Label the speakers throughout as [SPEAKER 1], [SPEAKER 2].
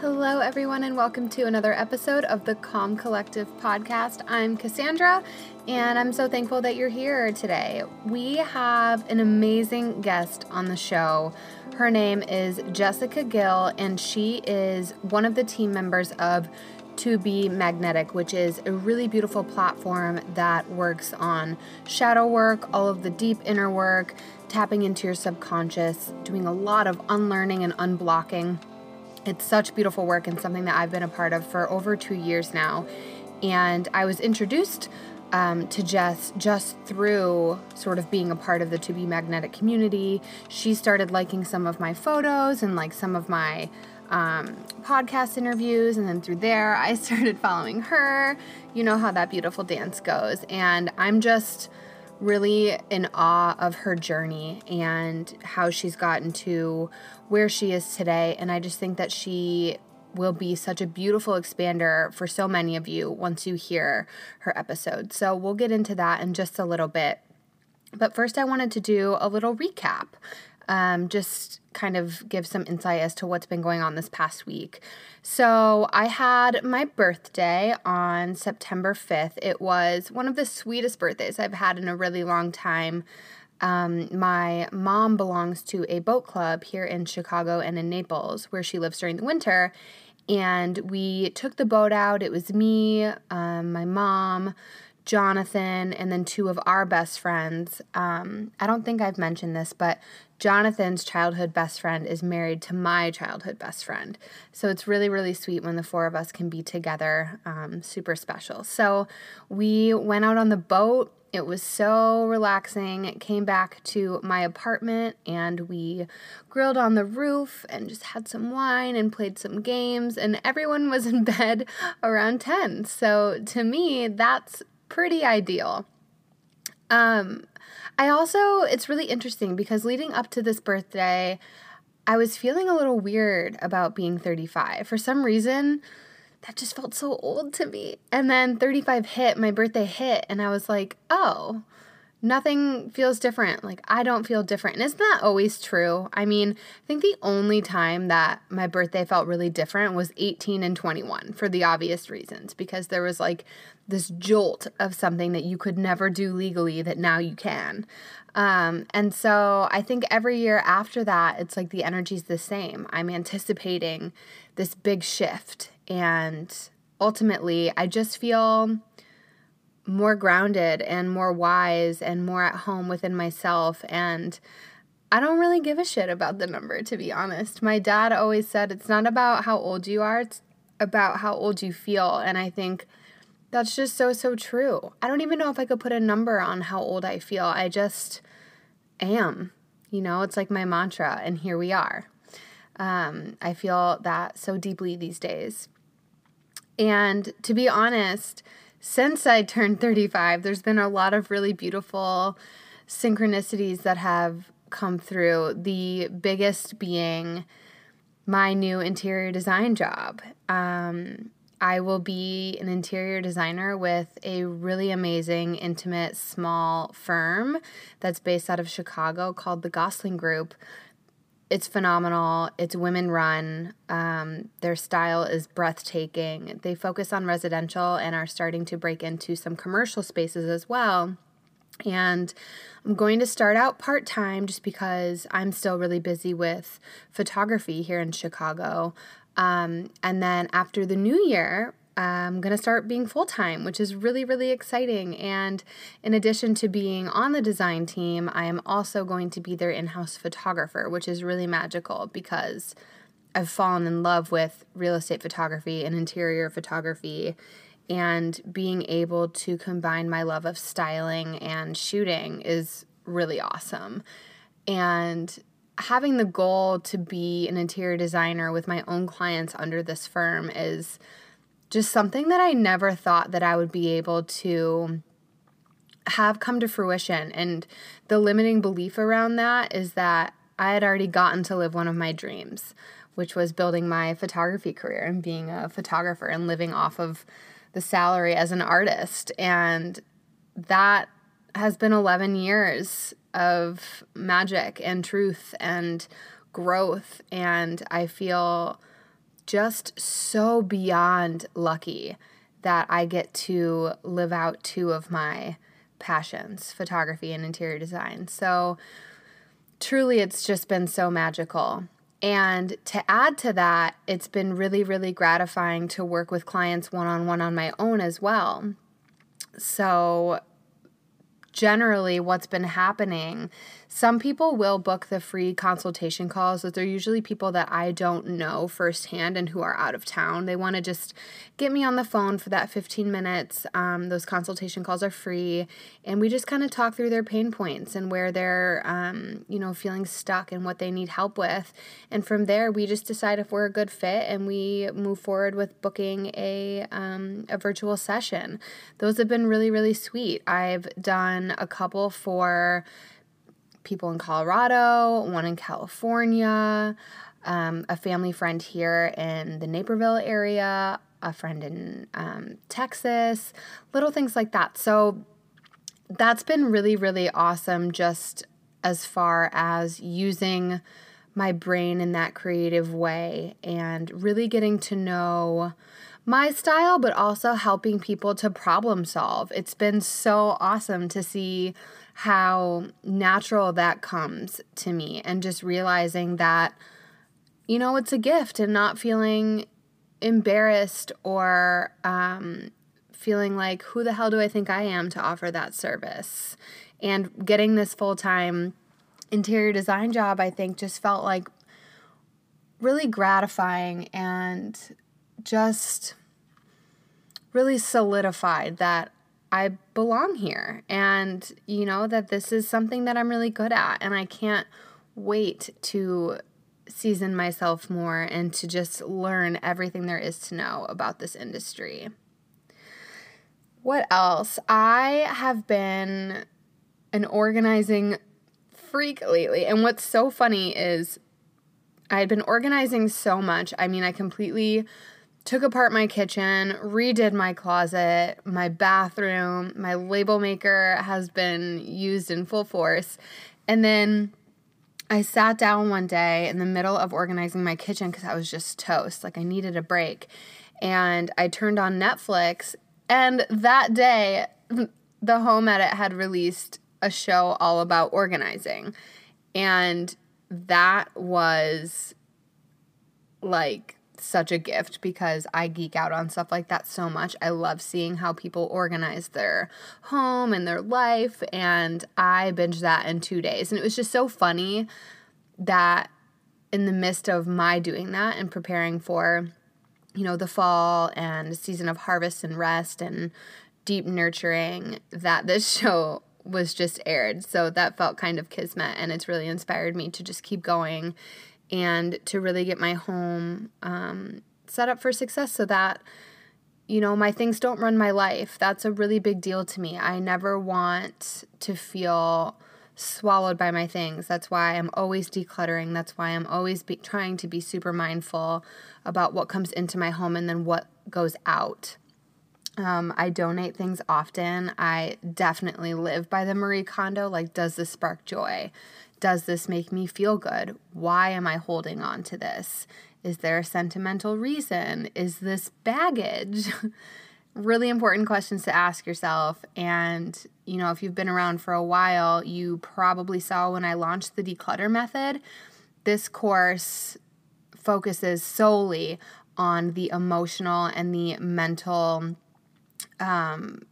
[SPEAKER 1] Hello, everyone, and welcome to another episode of the Calm Collective podcast. I'm Cassandra, and I'm so thankful that you're here today. We have an amazing guest on the show. Her name is Jessica Gill, and she is one of the team members of To Be Magnetic, which is a really beautiful platform that works on shadow work, all of the deep inner work, tapping into your subconscious, doing a lot of unlearning and unblocking it's such beautiful work and something that I've been a part of for over two years now. And I was introduced um, to Jess just through sort of being a part of the To Be Magnetic community. She started liking some of my photos and like some of my um, podcast interviews. And then through there, I started following her. You know how that beautiful dance goes. And I'm just really in awe of her journey and how she's gotten to where she is today. And I just think that she will be such a beautiful expander for so many of you once you hear her episode. So we'll get into that in just a little bit. But first, I wanted to do a little recap, um, just kind of give some insight as to what's been going on this past week. So, I had my birthday on September 5th. It was one of the sweetest birthdays I've had in a really long time. Um, my mom belongs to a boat club here in Chicago and in Naples, where she lives during the winter. And we took the boat out. It was me, um, my mom, Jonathan, and then two of our best friends. Um, I don't think I've mentioned this, but Jonathan's childhood best friend is married to my childhood best friend. So it's really, really sweet when the four of us can be together. Um, super special. So we went out on the boat. It was so relaxing. Came back to my apartment and we grilled on the roof and just had some wine and played some games. And everyone was in bed around 10. So to me, that's pretty ideal. Um, I also, it's really interesting because leading up to this birthday, I was feeling a little weird about being 35. For some reason, that just felt so old to me. And then 35 hit, my birthday hit, and I was like, oh, nothing feels different. Like, I don't feel different. And isn't that always true? I mean, I think the only time that my birthday felt really different was 18 and 21 for the obvious reasons, because there was like this jolt of something that you could never do legally that now you can. Um, and so I think every year after that, it's like the energy's the same. I'm anticipating this big shift. And ultimately, I just feel more grounded and more wise and more at home within myself. And I don't really give a shit about the number, to be honest. My dad always said it's not about how old you are, it's about how old you feel. And I think that's just so, so true. I don't even know if I could put a number on how old I feel. I just am. You know, it's like my mantra, and here we are. Um, I feel that so deeply these days. And to be honest, since I turned 35, there's been a lot of really beautiful synchronicities that have come through. The biggest being my new interior design job. Um, I will be an interior designer with a really amazing, intimate, small firm that's based out of Chicago called the Gosling Group it's phenomenal. It's women run. Um, their style is breathtaking. They focus on residential and are starting to break into some commercial spaces as well. And I'm going to start out part time just because I'm still really busy with photography here in Chicago. Um, and then after the new year, I'm going to start being full time, which is really, really exciting. And in addition to being on the design team, I am also going to be their in house photographer, which is really magical because I've fallen in love with real estate photography and interior photography. And being able to combine my love of styling and shooting is really awesome. And having the goal to be an interior designer with my own clients under this firm is just something that I never thought that I would be able to have come to fruition. And the limiting belief around that is that I had already gotten to live one of my dreams, which was building my photography career and being a photographer and living off of the salary as an artist. And that has been 11 years of magic and truth and growth. And I feel just so beyond lucky that I get to live out two of my passions photography and interior design. So, truly, it's just been so magical. And to add to that, it's been really, really gratifying to work with clients one on one on my own as well. So, generally what's been happening. Some people will book the free consultation calls, but they're usually people that I don't know firsthand and who are out of town. They want to just get me on the phone for that 15 minutes. Um, those consultation calls are free, and we just kind of talk through their pain points and where they're, um, you know, feeling stuck and what they need help with. And from there, we just decide if we're a good fit and we move forward with booking a um, a virtual session. Those have been really, really sweet. I've done a couple for people in Colorado, one in California, um, a family friend here in the Naperville area, a friend in um, Texas, little things like that. So that's been really, really awesome just as far as using my brain in that creative way and really getting to know my style, but also helping people to problem solve. It's been so awesome to see how natural that comes to me and just realizing that, you know, it's a gift and not feeling embarrassed or um, feeling like, who the hell do I think I am to offer that service? And getting this full time interior design job, I think, just felt like really gratifying and just really solidified that I belong here and, you know, that this is something that I'm really good at. And I can't wait to season myself more and to just learn everything there is to know about this industry. What else? I have been an organizing freak lately. And what's so funny is I had been organizing so much. I mean, I completely took apart my kitchen, redid my closet, my bathroom, my label maker has been used in full force. And then I sat down one day in the middle of organizing my kitchen because I was just toast. Like I needed a break. And I turned on Netflix. And that day, the Home Edit had released a show all about organizing. And that was like such a gift because I geek out on stuff like that so much. I love seeing how people organize their home and their life, and I binged that in two days. And it was just so funny that in the midst of my doing that and preparing for, you know, the fall and season of harvest and rest and deep nurturing, that this show was just aired. So that felt kind of kismet, and it's really inspired me to just keep going and to really get my home um, set up for success so that you know my things don't run my life that's a really big deal to me i never want to feel swallowed by my things that's why i'm always decluttering that's why i'm always be- trying to be super mindful about what comes into my home and then what goes out um, I donate things often. I definitely live by the Marie Kondo. Like, does this spark joy? Does this make me feel good? Why am I holding on to this? Is there a sentimental reason? Is this baggage? really important questions to ask yourself. And, you know, if you've been around for a while, you probably saw when I launched the declutter method. This course focuses solely on the emotional and the mental um,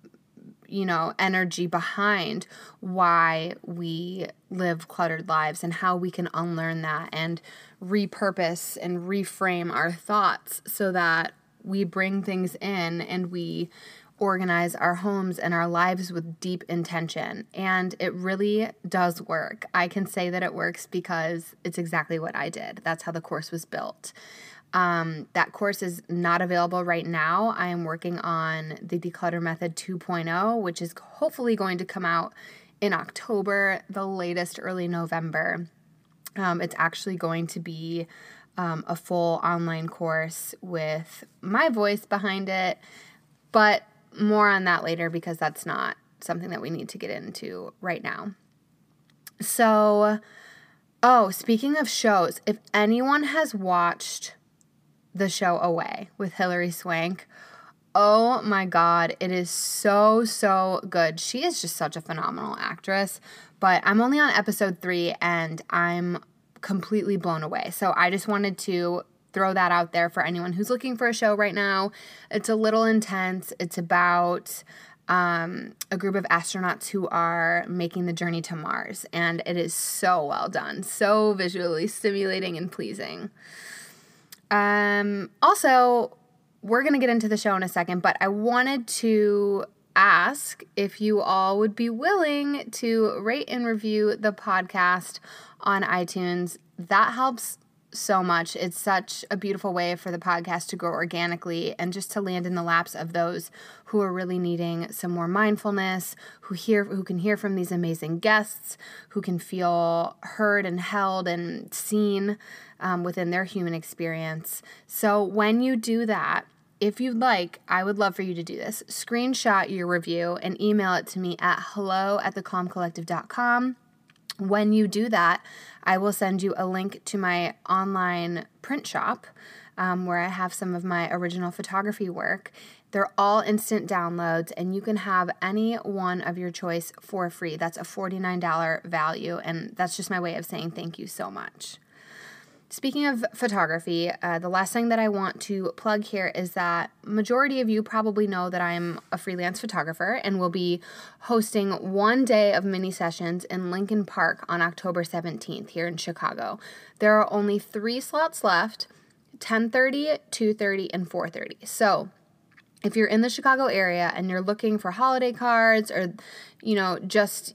[SPEAKER 1] you know, energy behind why we live cluttered lives and how we can unlearn that and repurpose and reframe our thoughts so that we bring things in and we organize our homes and our lives with deep intention. And it really does work. I can say that it works because it's exactly what I did. That's how the course was built. Um, that course is not available right now. I am working on the Declutter Method 2.0, which is hopefully going to come out in October, the latest early November. Um, it's actually going to be um, a full online course with my voice behind it, but more on that later because that's not something that we need to get into right now. So, oh, speaking of shows, if anyone has watched the show Away with Hilary Swank, oh my God, it is so, so good. She is just such a phenomenal actress, but I'm only on episode three and I'm completely blown away. So I just wanted to throw that out there for anyone who's looking for a show right now. It's a little intense. It's about um, a group of astronauts who are making the journey to Mars, and it is so well done, so visually stimulating and pleasing. Um, also, we're going to get into the show in a second, but I wanted to ask if you all would be willing to rate and review the podcast on iTunes. That helps so much. It's such a beautiful way for the podcast to grow organically and just to land in the laps of those who are really needing some more mindfulness, who hear who can hear from these amazing guests, who can feel heard and held and seen um, within their human experience. So when you do that, if you'd like, I would love for you to do this. Screenshot your review and email it to me at hello at thecalmcollective.com. When you do that, I will send you a link to my online print shop um, where I have some of my original photography work. They're all instant downloads, and you can have any one of your choice for free. That's a $49 value, and that's just my way of saying thank you so much. Speaking of photography, uh, the last thing that I want to plug here is that majority of you probably know that I'm a freelance photographer and will be hosting one day of mini sessions in Lincoln Park on October 17th here in Chicago. There are only three slots left: 10:30, 2:30, and 4:30. So if you're in the Chicago area and you're looking for holiday cards or you know just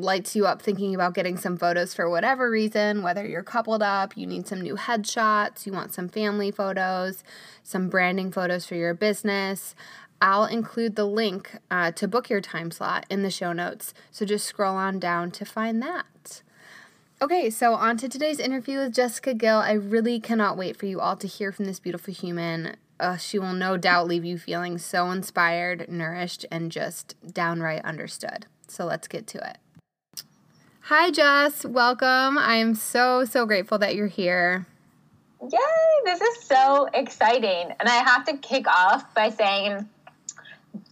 [SPEAKER 1] lights you up thinking about getting some photos for whatever reason, whether you're coupled up, you need some new headshots, you want some family photos, some branding photos for your business. I'll include the link uh, to book your time slot in the show notes. So just scroll on down to find that. Okay, so on to today's interview with Jessica Gill. I really cannot wait for you all to hear from this beautiful human. Uh, she will no doubt leave you feeling so inspired, nourished, and just downright understood. So let's get to it. Hi, Jess. Welcome. I'm so, so grateful that you're here.
[SPEAKER 2] Yay! This is so exciting. And I have to kick off by saying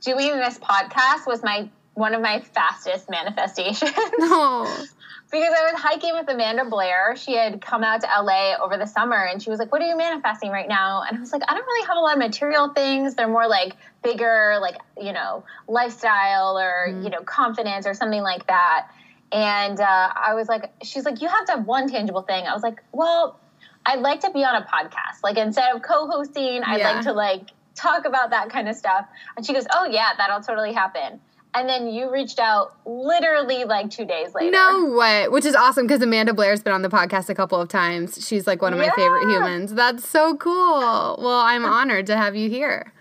[SPEAKER 2] doing this podcast was my one of my fastest manifestations.
[SPEAKER 1] Oh.
[SPEAKER 2] because I was hiking with Amanda Blair. She had come out to LA over the summer and she was like, What are you manifesting right now? And I was like, I don't really have a lot of material things. They're more like bigger, like, you know, lifestyle or, mm. you know, confidence or something like that. And uh, I was like, she's like, you have to have one tangible thing. I was like, well, I'd like to be on a podcast. Like instead of co-hosting, I'd yeah. like to like talk about that kind of stuff. And she goes, oh yeah, that'll totally happen. And then you reached out literally like two days later.
[SPEAKER 1] No way. Which is awesome because Amanda Blair's been on the podcast a couple of times. She's like one of yeah. my favorite humans. That's so cool. Well, I'm honored to have you here.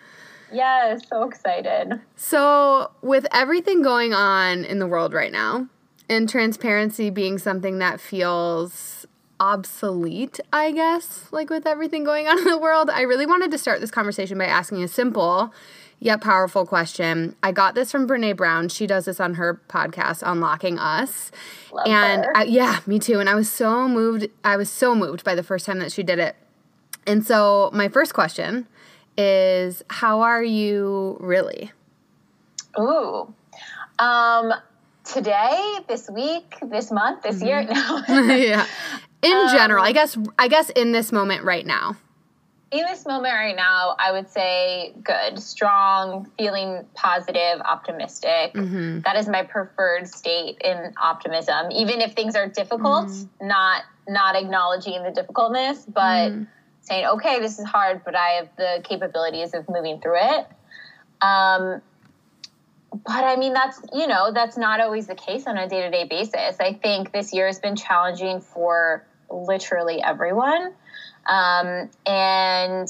[SPEAKER 2] Yes, so excited.
[SPEAKER 1] So, with everything going on in the world right now, and transparency being something that feels obsolete, I guess, like with everything going on in the world, I really wanted to start this conversation by asking a simple yet powerful question. I got this from Brene Brown. She does this on her podcast, Unlocking Us.
[SPEAKER 2] Love
[SPEAKER 1] and I, yeah, me too. And I was so moved. I was so moved by the first time that she did it. And so, my first question is How are you really?
[SPEAKER 2] Ooh. Um, today, this week, this month, this mm-hmm. year.
[SPEAKER 1] No. yeah. In um, general, I guess I guess in this moment right now.
[SPEAKER 2] In this moment right now, I would say good, strong, feeling positive, optimistic. Mm-hmm. That is my preferred state in optimism. Even if things are difficult, mm-hmm. not not acknowledging the difficultness, but mm-hmm. saying, "Okay, this is hard, but I have the capabilities of moving through it." Um, but I mean, that's, you know, that's not always the case on a day to day basis. I think this year has been challenging for literally everyone. Um, and,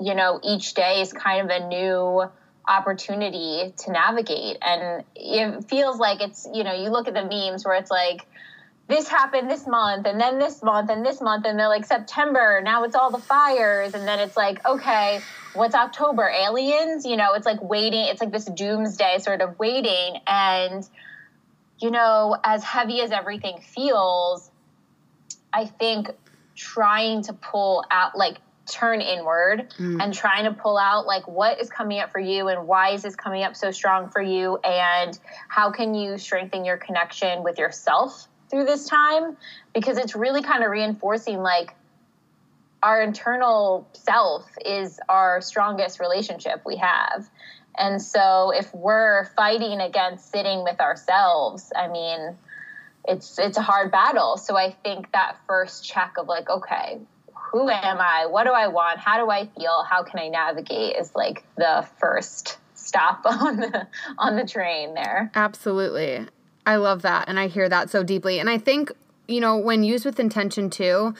[SPEAKER 2] you know, each day is kind of a new opportunity to navigate. And it feels like it's, you know, you look at the memes where it's like, this happened this month and then this month and this month and they're like September now it's all the fires. And then it's like okay what's October? Aliens? You know it's like waiting it's like this doomsday sort of waiting. And you know as heavy as everything feels I think trying to pull out like turn inward mm. and trying to pull out like what is coming up for you and why is this coming up so strong for you? And how can you strengthen your connection with yourself through this time because it's really kind of reinforcing like our internal self is our strongest relationship we have. And so if we're fighting against sitting with ourselves, I mean, it's it's a hard battle. So I think that first check of like, okay, who am I? What do I want? How do I feel? How can I navigate is like the first stop on the on the train there.
[SPEAKER 1] Absolutely. I love that. And I hear that so deeply. And I think, you know, when used with intention too,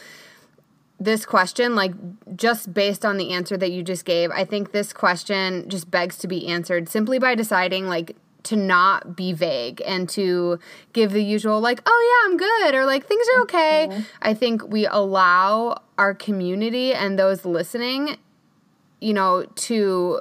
[SPEAKER 1] this question, like just based on the answer that you just gave, I think this question just begs to be answered simply by deciding, like, to not be vague and to give the usual, like, oh yeah, I'm good, or like, things are okay. Mm-hmm. I think we allow our community and those listening, you know, to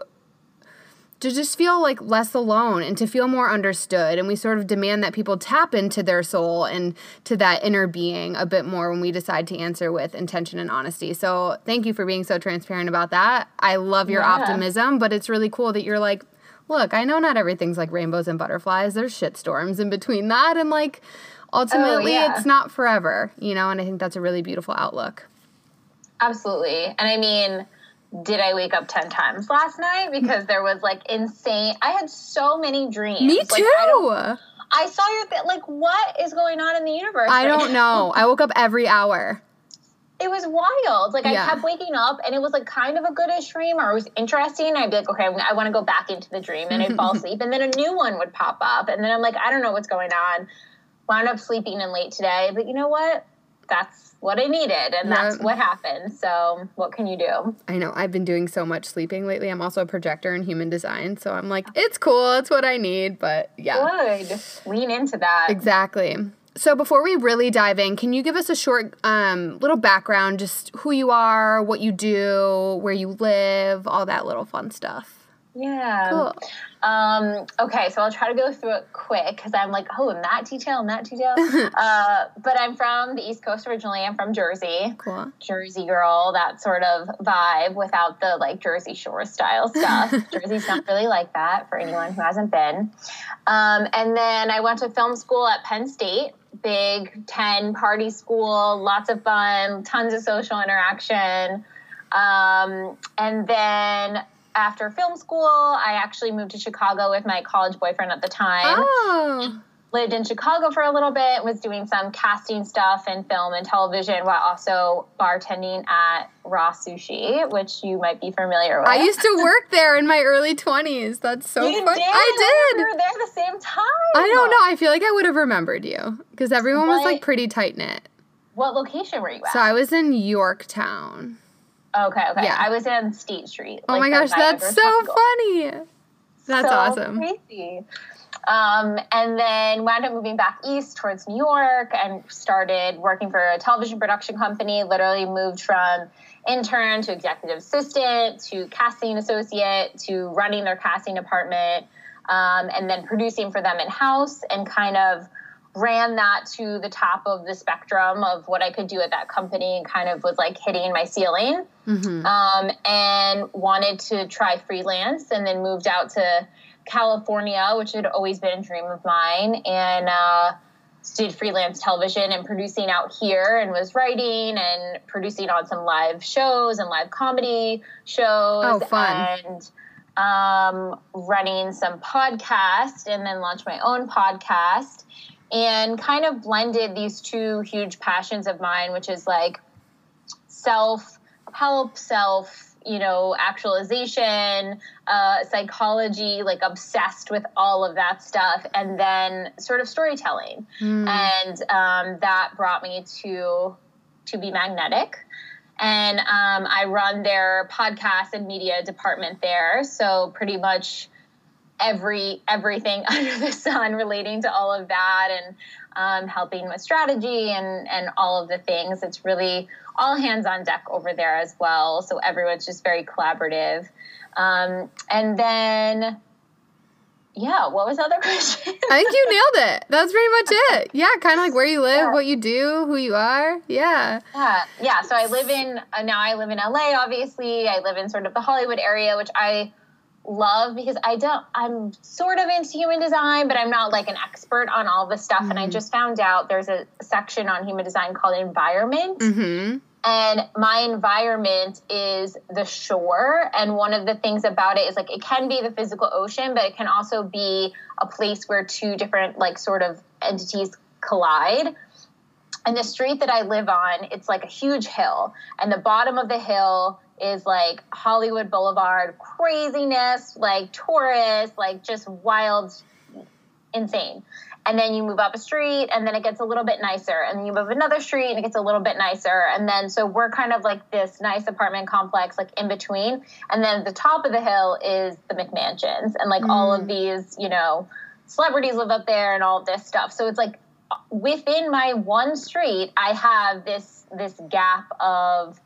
[SPEAKER 1] to just feel like less alone and to feel more understood. And we sort of demand that people tap into their soul and to that inner being a bit more when we decide to answer with intention and honesty. So thank you for being so transparent about that. I love your yeah. optimism, but it's really cool that you're like, look, I know not everything's like rainbows and butterflies. There's shit storms in between that. And like, ultimately, oh, yeah. it's not forever, you know? And I think that's a really beautiful outlook.
[SPEAKER 2] Absolutely. And I mean, did I wake up 10 times last night because there was like insane. I had so many dreams.
[SPEAKER 1] Me too. Like,
[SPEAKER 2] I, I, saw your th- like what is going on in the universe?
[SPEAKER 1] I right don't now? know. I woke up every hour.
[SPEAKER 2] It was wild. Like yeah. I kept waking up and it was like kind of a goodish dream or it was interesting. I'd be like, okay, I want to go back into the dream and I'd fall asleep and then a new one would pop up and then I'm like, I don't know what's going on. Wound up sleeping in late today, but you know what? That's what I needed, and that's what happened. So, what can you do?
[SPEAKER 1] I know. I've been doing so much sleeping lately. I'm also a projector in human design, so I'm like, it's cool. It's what I need. But yeah,
[SPEAKER 2] good. Lean into that.
[SPEAKER 1] Exactly. So before we really dive in, can you give us a short um, little background, just who you are, what you do, where you live, all that little fun stuff?
[SPEAKER 2] Yeah. Cool. Um, okay, so I'll try to go through it quick because I'm like, oh, in that detail, in that detail. uh, but I'm from the East Coast originally. I'm from Jersey.
[SPEAKER 1] Cool.
[SPEAKER 2] Jersey girl, that sort of vibe without the like Jersey Shore style stuff. Jersey's not really like that for anyone who hasn't been. Um, and then I went to film school at Penn State. Big 10 party school, lots of fun, tons of social interaction. Um, and then after film school, I actually moved to Chicago with my college boyfriend at the time.
[SPEAKER 1] Oh.
[SPEAKER 2] Lived in Chicago for a little bit, was doing some casting stuff in film and television while also bartending at RA Sushi, which you might be familiar with.
[SPEAKER 1] I used to work there in my early 20s. That's so
[SPEAKER 2] you
[SPEAKER 1] fun.
[SPEAKER 2] Did?
[SPEAKER 1] I
[SPEAKER 2] did. We were there the same time.
[SPEAKER 1] I don't know. I feel like I would have remembered you because everyone what? was like pretty tight knit.
[SPEAKER 2] What location were you at?
[SPEAKER 1] So I was in Yorktown.
[SPEAKER 2] Okay, okay. Yeah. I was in State Street.
[SPEAKER 1] Oh like my gosh, that's so funny. That's
[SPEAKER 2] so
[SPEAKER 1] awesome.
[SPEAKER 2] Crazy. Um, and then wound up moving back east towards New York and started working for a television production company. Literally moved from intern to executive assistant to casting associate to running their casting department um, and then producing for them in house and kind of ran that to the top of the spectrum of what I could do at that company and kind of was like hitting my ceiling mm-hmm. um, and wanted to try freelance and then moved out to California, which had always been a dream of mine. And, uh, did freelance television and producing out here and was writing and producing on some live shows and live comedy shows
[SPEAKER 1] oh, fun.
[SPEAKER 2] and um, running some podcasts and then launched my own podcast and kind of blended these two huge passions of mine, which is like self help, self, you know, actualization, uh, psychology, like obsessed with all of that stuff, and then sort of storytelling. Mm. And um, that brought me to to be magnetic. And um, I run their podcast and media department there. So pretty much every everything under the sun relating to all of that and um, helping with strategy and and all of the things. It's really all hands on deck over there as well. So everyone's just very collaborative. Um, and then yeah, what was the other question?
[SPEAKER 1] I think you nailed it. That's pretty much it. Yeah, kind of like where you live, yeah. what you do, who you are. Yeah.
[SPEAKER 2] Yeah. Yeah. So I live in, uh, now I live in LA, obviously. I live in sort of the Hollywood area, which I love because I don't, I'm sort of into human design, but I'm not like an expert on all the stuff. Mm-hmm. And I mm-hmm. just found out there's a section on human design called environment. Mm-hmm and my environment is the shore and one of the things about it is like it can be the physical ocean but it can also be a place where two different like sort of entities collide and the street that i live on it's like a huge hill and the bottom of the hill is like hollywood boulevard craziness like tourists like just wild insane. And then you move up a street and then it gets a little bit nicer. And then you move another street and it gets a little bit nicer. And then so we're kind of like this nice apartment complex like in between. And then the top of the hill is the mcmansions. And like mm. all of mm. these you know celebrities live up there and all this stuff. So it's like within my one street i have this this gap of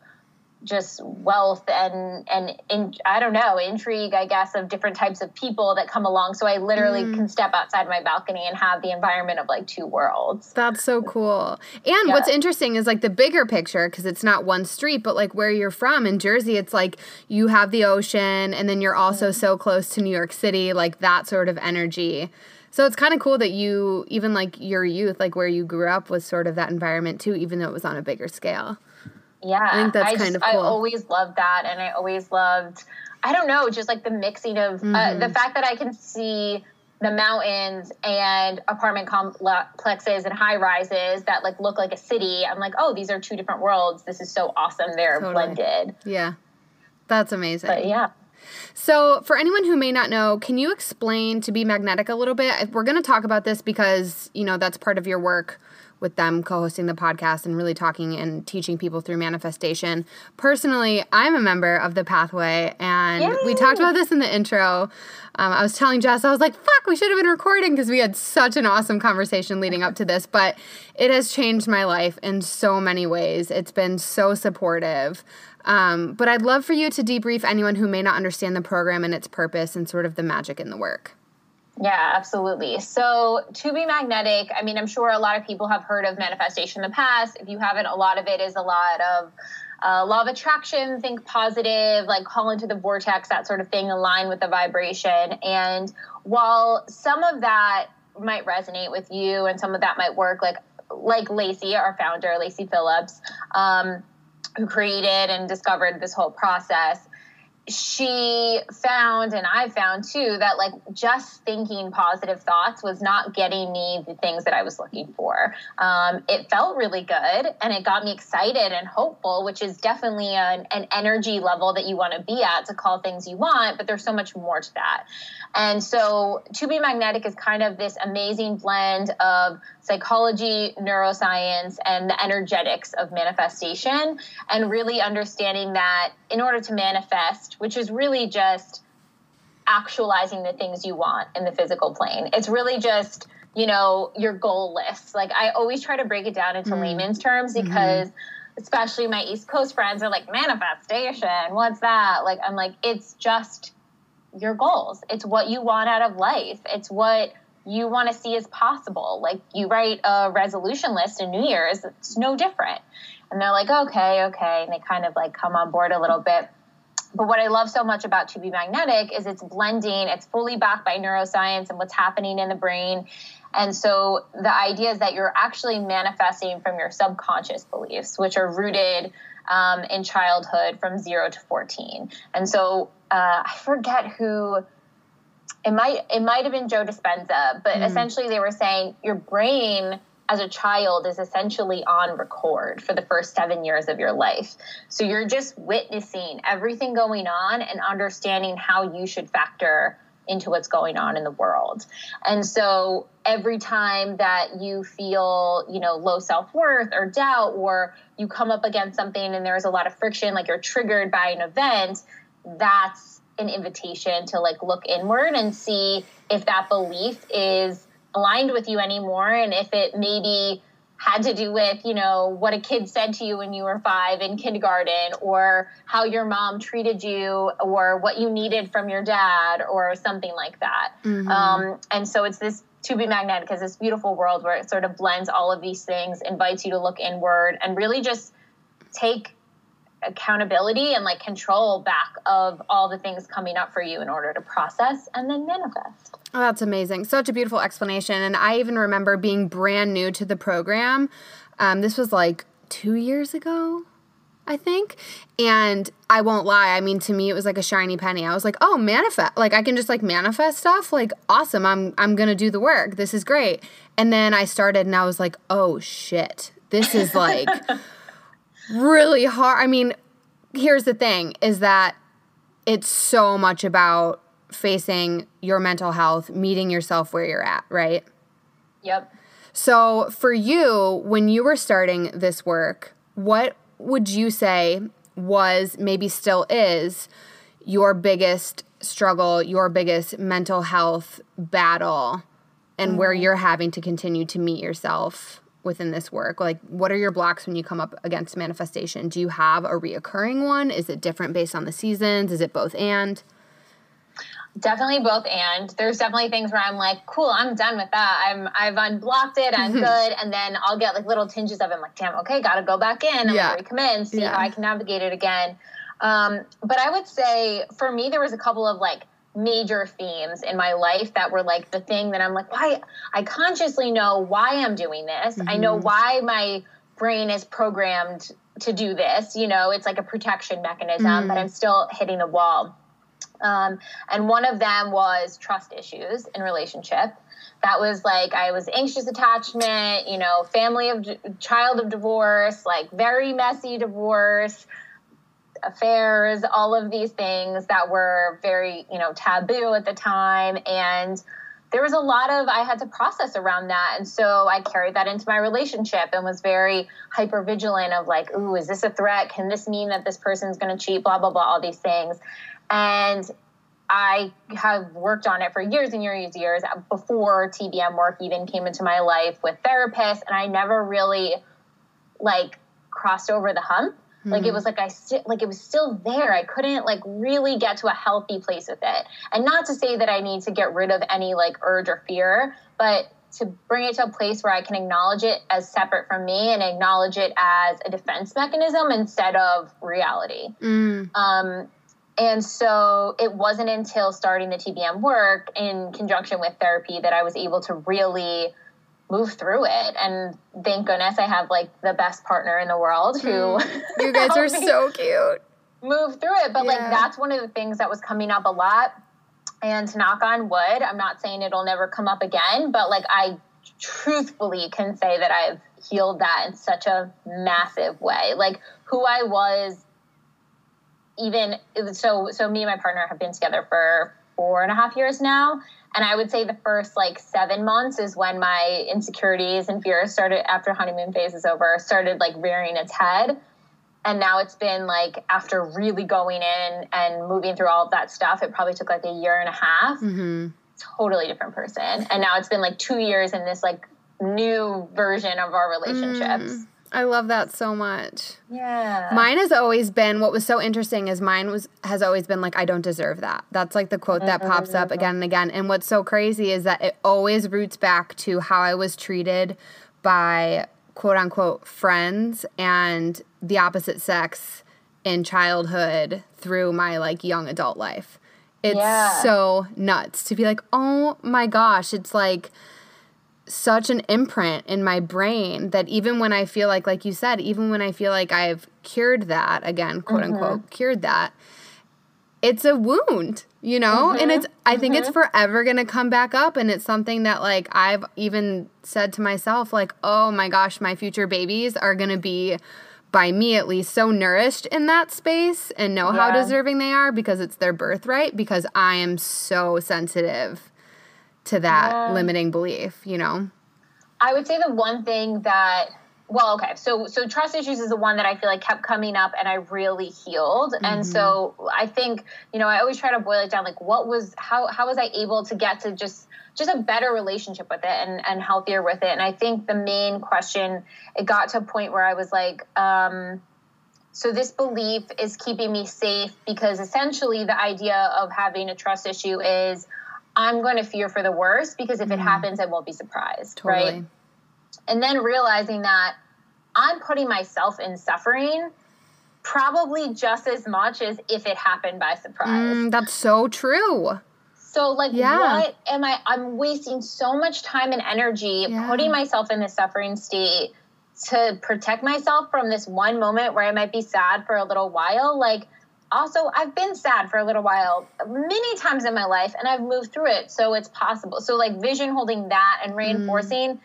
[SPEAKER 2] just wealth and and in, I don't know intrigue I guess of different types of people that come along so I literally mm. can step outside my balcony and have the environment of like two worlds.
[SPEAKER 1] That's so cool. And yeah. what's interesting is like the bigger picture because it's not one street but like where you're from in Jersey it's like you have the ocean and then you're also mm. so close to New York City like that sort of energy. So it's kind of cool that you even like your youth like where you grew up was sort of that environment too even though it was on a bigger scale.
[SPEAKER 2] Yeah, I think that's I kind just, of cool. I always loved that, and I always loved. I don't know, just like the mixing of mm-hmm. uh, the fact that I can see the mountains and apartment complexes and high rises that like look like a city. I'm like, oh, these are two different worlds. This is so awesome. They're totally. blended.
[SPEAKER 1] Yeah, that's amazing.
[SPEAKER 2] But yeah.
[SPEAKER 1] So, for anyone who may not know, can you explain to be magnetic a little bit? We're going to talk about this because, you know, that's part of your work with them co-hosting the podcast and really talking and teaching people through manifestation. Personally, I'm a member of the Pathway, and Yay! we talked about this in the intro. Um, I was telling Jess, I was like, "Fuck, we should have been recording" because we had such an awesome conversation leading up to this. But it has changed my life in so many ways. It's been so supportive. Um, but I'd love for you to debrief anyone who may not understand the program and its purpose and sort of the magic in the work.
[SPEAKER 2] Yeah, absolutely. So, to be magnetic, I mean, I'm sure a lot of people have heard of manifestation in the past. If you haven't, a lot of it is a lot of uh, law of attraction, think positive, like call into the vortex, that sort of thing, align with the vibration. And while some of that might resonate with you and some of that might work, like like Lacy, our founder, Lacy Phillips, um, who created and discovered this whole process, she found and i found too that like just thinking positive thoughts was not getting me the things that i was looking for. Um, it felt really good and it got me excited and hopeful which is definitely an, an energy level that you want to be at to call things you want but there's so much more to that. And so to be magnetic is kind of this amazing blend of psychology neuroscience and the energetics of manifestation and really understanding that in order to manifest which is really just actualizing the things you want in the physical plane. It's really just, you know, your goal list. Like I always try to break it down into mm. layman's terms mm-hmm. because mm-hmm. especially my East Coast friends are like, manifestation, what's that? Like I'm like, it's just your goals. It's what you want out of life. It's what you want to see as possible. Like you write a resolution list in New Year's, it's no different. And they're like, okay, okay. And they kind of like come on board a little bit. But what I love so much about To Be Magnetic is it's blending, it's fully backed by neuroscience and what's happening in the brain. And so the idea is that you're actually manifesting from your subconscious beliefs, which are rooted um, in childhood from zero to 14. And so uh, I forget who it might it might have been Joe Dispenza, but mm. essentially they were saying your brain as a child is essentially on record for the first seven years of your life. So you're just witnessing everything going on and understanding how you should factor into what's going on in the world. And so every time that you feel, you know, low self-worth or doubt or you come up against something and there's a lot of friction like you're triggered by an event, that's an invitation to like look inward and see if that belief is aligned with you anymore and if it maybe had to do with you know what a kid said to you when you were five in kindergarten or how your mom treated you or what you needed from your dad or something like that mm-hmm. um, and so it's this to be magnetic is this beautiful world where it sort of blends all of these things invites you to look inward and really just take accountability and like control back of all the things coming up for you in order to process and then manifest.
[SPEAKER 1] Oh, that's amazing. Such a beautiful explanation. And I even remember being brand new to the program. Um, this was like two years ago, I think. And I won't lie, I mean to me it was like a shiny penny. I was like, "Oh, manifest. Like I can just like manifest stuff. Like awesome. I'm I'm going to do the work. This is great." And then I started and I was like, "Oh shit. This is like really hard. I mean, here's the thing is that it's so much about facing your mental health, meeting yourself where you're at, right?
[SPEAKER 2] Yep.
[SPEAKER 1] So, for you, when you were starting this work, what would you say was, maybe still is, your biggest struggle, your biggest mental health battle, and mm-hmm. where you're having to continue to meet yourself within this work? Like, what are your blocks when you come up against manifestation? Do you have a reoccurring one? Is it different based on the seasons? Is it both and?
[SPEAKER 2] Definitely both and. There's definitely things where I'm like, cool, I'm done with that. I'm I've unblocked it, I'm good, and then I'll get like little tinges of it. I'm like, damn, okay, gotta go back in. I'm yeah. gonna recommend, see yeah. how I can navigate it again. Um, but I would say for me, there was a couple of like major themes in my life that were like the thing that I'm like, why I consciously know why I'm doing this. Mm-hmm. I know mm-hmm. why my brain is programmed to do this. You know, it's like a protection mechanism, mm-hmm. but I'm still hitting the wall. Um, and one of them was trust issues in relationship. That was like I was anxious attachment, you know, family of child of divorce, like very messy divorce affairs, all of these things that were very, you know, taboo at the time. And there was a lot of I had to process around that. And so I carried that into my relationship and was very hyper vigilant of like, ooh, is this a threat? Can this mean that this person's gonna cheat? Blah, blah, blah, all these things. And I have worked on it for years and years and years before TBM work even came into my life with therapists. And I never really like crossed over the hump Mm-hmm. Like it mm-hmm. was like I st- like it was still there. I couldn't like really get to a healthy place with it. And not to say that I need to get rid of any like urge or fear, but to bring it to a place where I can acknowledge it as separate from me and acknowledge it as a defense mechanism instead of reality. Mm. Um, and so it wasn't until starting the TBM work in conjunction with therapy that I was able to really move through it. And thank goodness i have like the best partner in the world who mm.
[SPEAKER 1] you guys are so cute.
[SPEAKER 2] move through it. But yeah. like that's one of the things that was coming up a lot. And to knock on wood i'm not saying it'll never come up again but like i truthfully can say that i've healed that in such a massive way. Like who i was even so so me and my partner have been together for four and a half years now and I would say the first like seven months is when my insecurities and fears started after honeymoon phase is over, started like rearing its head. And now it's been like after really going in and moving through all of that stuff, it probably took like a year and a half. Mm-hmm. Totally different person. And now it's been like two years in this like new version of our relationships. Mm.
[SPEAKER 1] I love that so much.
[SPEAKER 2] Yeah.
[SPEAKER 1] Mine has always been what was so interesting is mine was has always been like I don't deserve that. That's like the quote that pops up mm-hmm. again and again. And what's so crazy is that it always roots back to how I was treated by quote unquote friends and the opposite sex in childhood through my like young adult life. It's yeah. so nuts to be like, "Oh my gosh, it's like such an imprint in my brain that even when I feel like, like you said, even when I feel like I've cured that, again, quote mm-hmm. unquote, cured that, it's a wound, you know? Mm-hmm. And it's, I think mm-hmm. it's forever going to come back up. And it's something that, like, I've even said to myself, like, oh my gosh, my future babies are going to be, by me at least, so nourished in that space and know yeah. how deserving they are because it's their birthright, because I am so sensitive to that yeah. limiting belief, you know?
[SPEAKER 2] I would say the one thing that well okay so so trust issues is the one that i feel like kept coming up and i really healed mm-hmm. and so i think you know i always try to boil it down like what was how how was i able to get to just just a better relationship with it and and healthier with it and i think the main question it got to a point where i was like um so this belief is keeping me safe because essentially the idea of having a trust issue is I'm going to fear for the worst because if mm. it happens, I won't be surprised, totally. right? And then realizing that I'm putting myself in suffering probably just as much as if it happened by surprise.
[SPEAKER 1] Mm, that's so true.
[SPEAKER 2] So like yeah. what am I I'm wasting so much time and energy yeah. putting myself in this suffering state to protect myself from this one moment where I might be sad for a little while. Like, also, I've been sad for a little while many times in my life and I've moved through it. So it's possible. So, like, vision holding that and reinforcing, mm.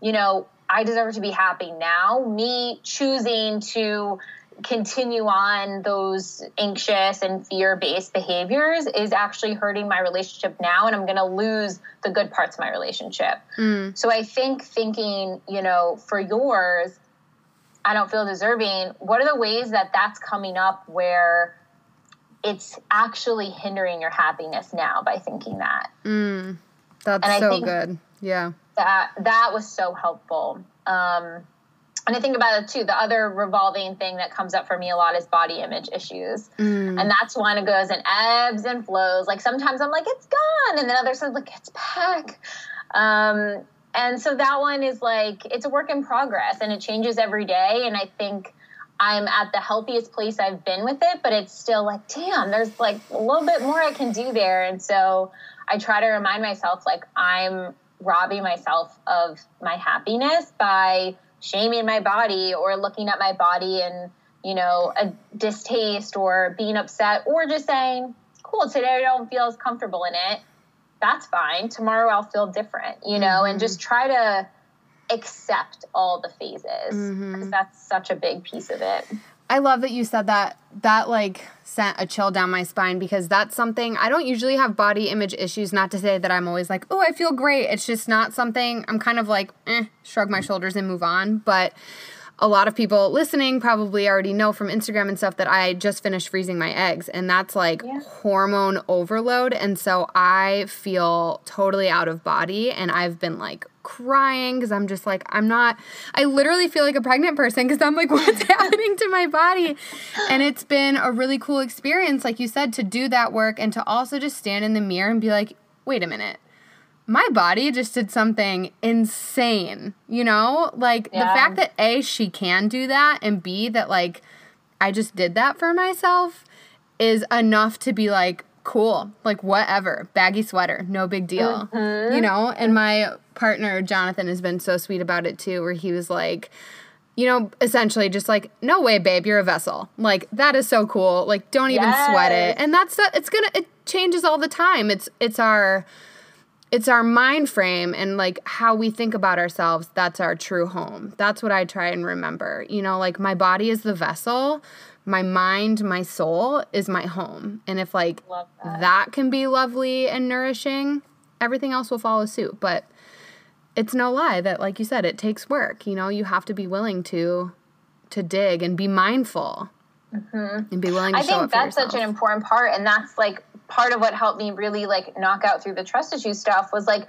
[SPEAKER 2] you know, I deserve to be happy now. Me choosing to continue on those anxious and fear based behaviors is actually hurting my relationship now and i'm going to lose the good parts of my relationship mm. so i think thinking you know for yours i don't feel deserving what are the ways that that's coming up where it's actually hindering your happiness now by thinking that
[SPEAKER 1] mm. that's so good yeah
[SPEAKER 2] that that was so helpful um, and I think about it too. The other revolving thing that comes up for me a lot is body image issues. Mm. And that's one it goes in ebbs and flows. Like sometimes I'm like, it's gone. And then other times like, it's back. Um, and so that one is like, it's a work in progress and it changes every day. And I think I'm at the healthiest place I've been with it, but it's still like, damn, there's like a little bit more I can do there. And so I try to remind myself, like, I'm robbing myself of my happiness by shaming my body or looking at my body and you know a distaste or being upset or just saying cool today i don't feel as comfortable in it that's fine tomorrow i'll feel different you know mm-hmm. and just try to accept all the phases because mm-hmm. that's such a big piece of it
[SPEAKER 1] I love that you said that. That like sent a chill down my spine because that's something I don't usually have body image issues. Not to say that I'm always like, oh, I feel great. It's just not something I'm kind of like, eh, shrug my shoulders and move on. But a lot of people listening probably already know from Instagram and stuff that I just finished freezing my eggs, and that's like yeah. hormone overload. And so I feel totally out of body, and I've been like crying because I'm just like, I'm not, I literally feel like a pregnant person because I'm like, what's happening to my body? And it's been a really cool experience, like you said, to do that work and to also just stand in the mirror and be like, wait a minute my body just did something insane, you know? Like yeah. the fact that A, she can do that, and B, that like I just did that for myself is enough to be like, cool, like whatever, baggy sweater, no big deal, mm-hmm. you know? And my partner, Jonathan, has been so sweet about it too, where he was like, you know, essentially just like, no way, babe, you're a vessel. Like that is so cool. Like, don't even yes. sweat it. And that's it's gonna it changes all the time. It's it's our it's our mind frame and like how we think about ourselves that's our true home. That's what i try and remember. You know like my body is the vessel my mind my soul is my home. And if like that. that can be lovely and nourishing everything else will follow suit. But it's no lie that like you said it takes work. You know you have to be willing to to dig and be mindful mm-hmm. and be willing to I think
[SPEAKER 2] that's such an important part and that's like part of what helped me really like knock out through the trust issue stuff was like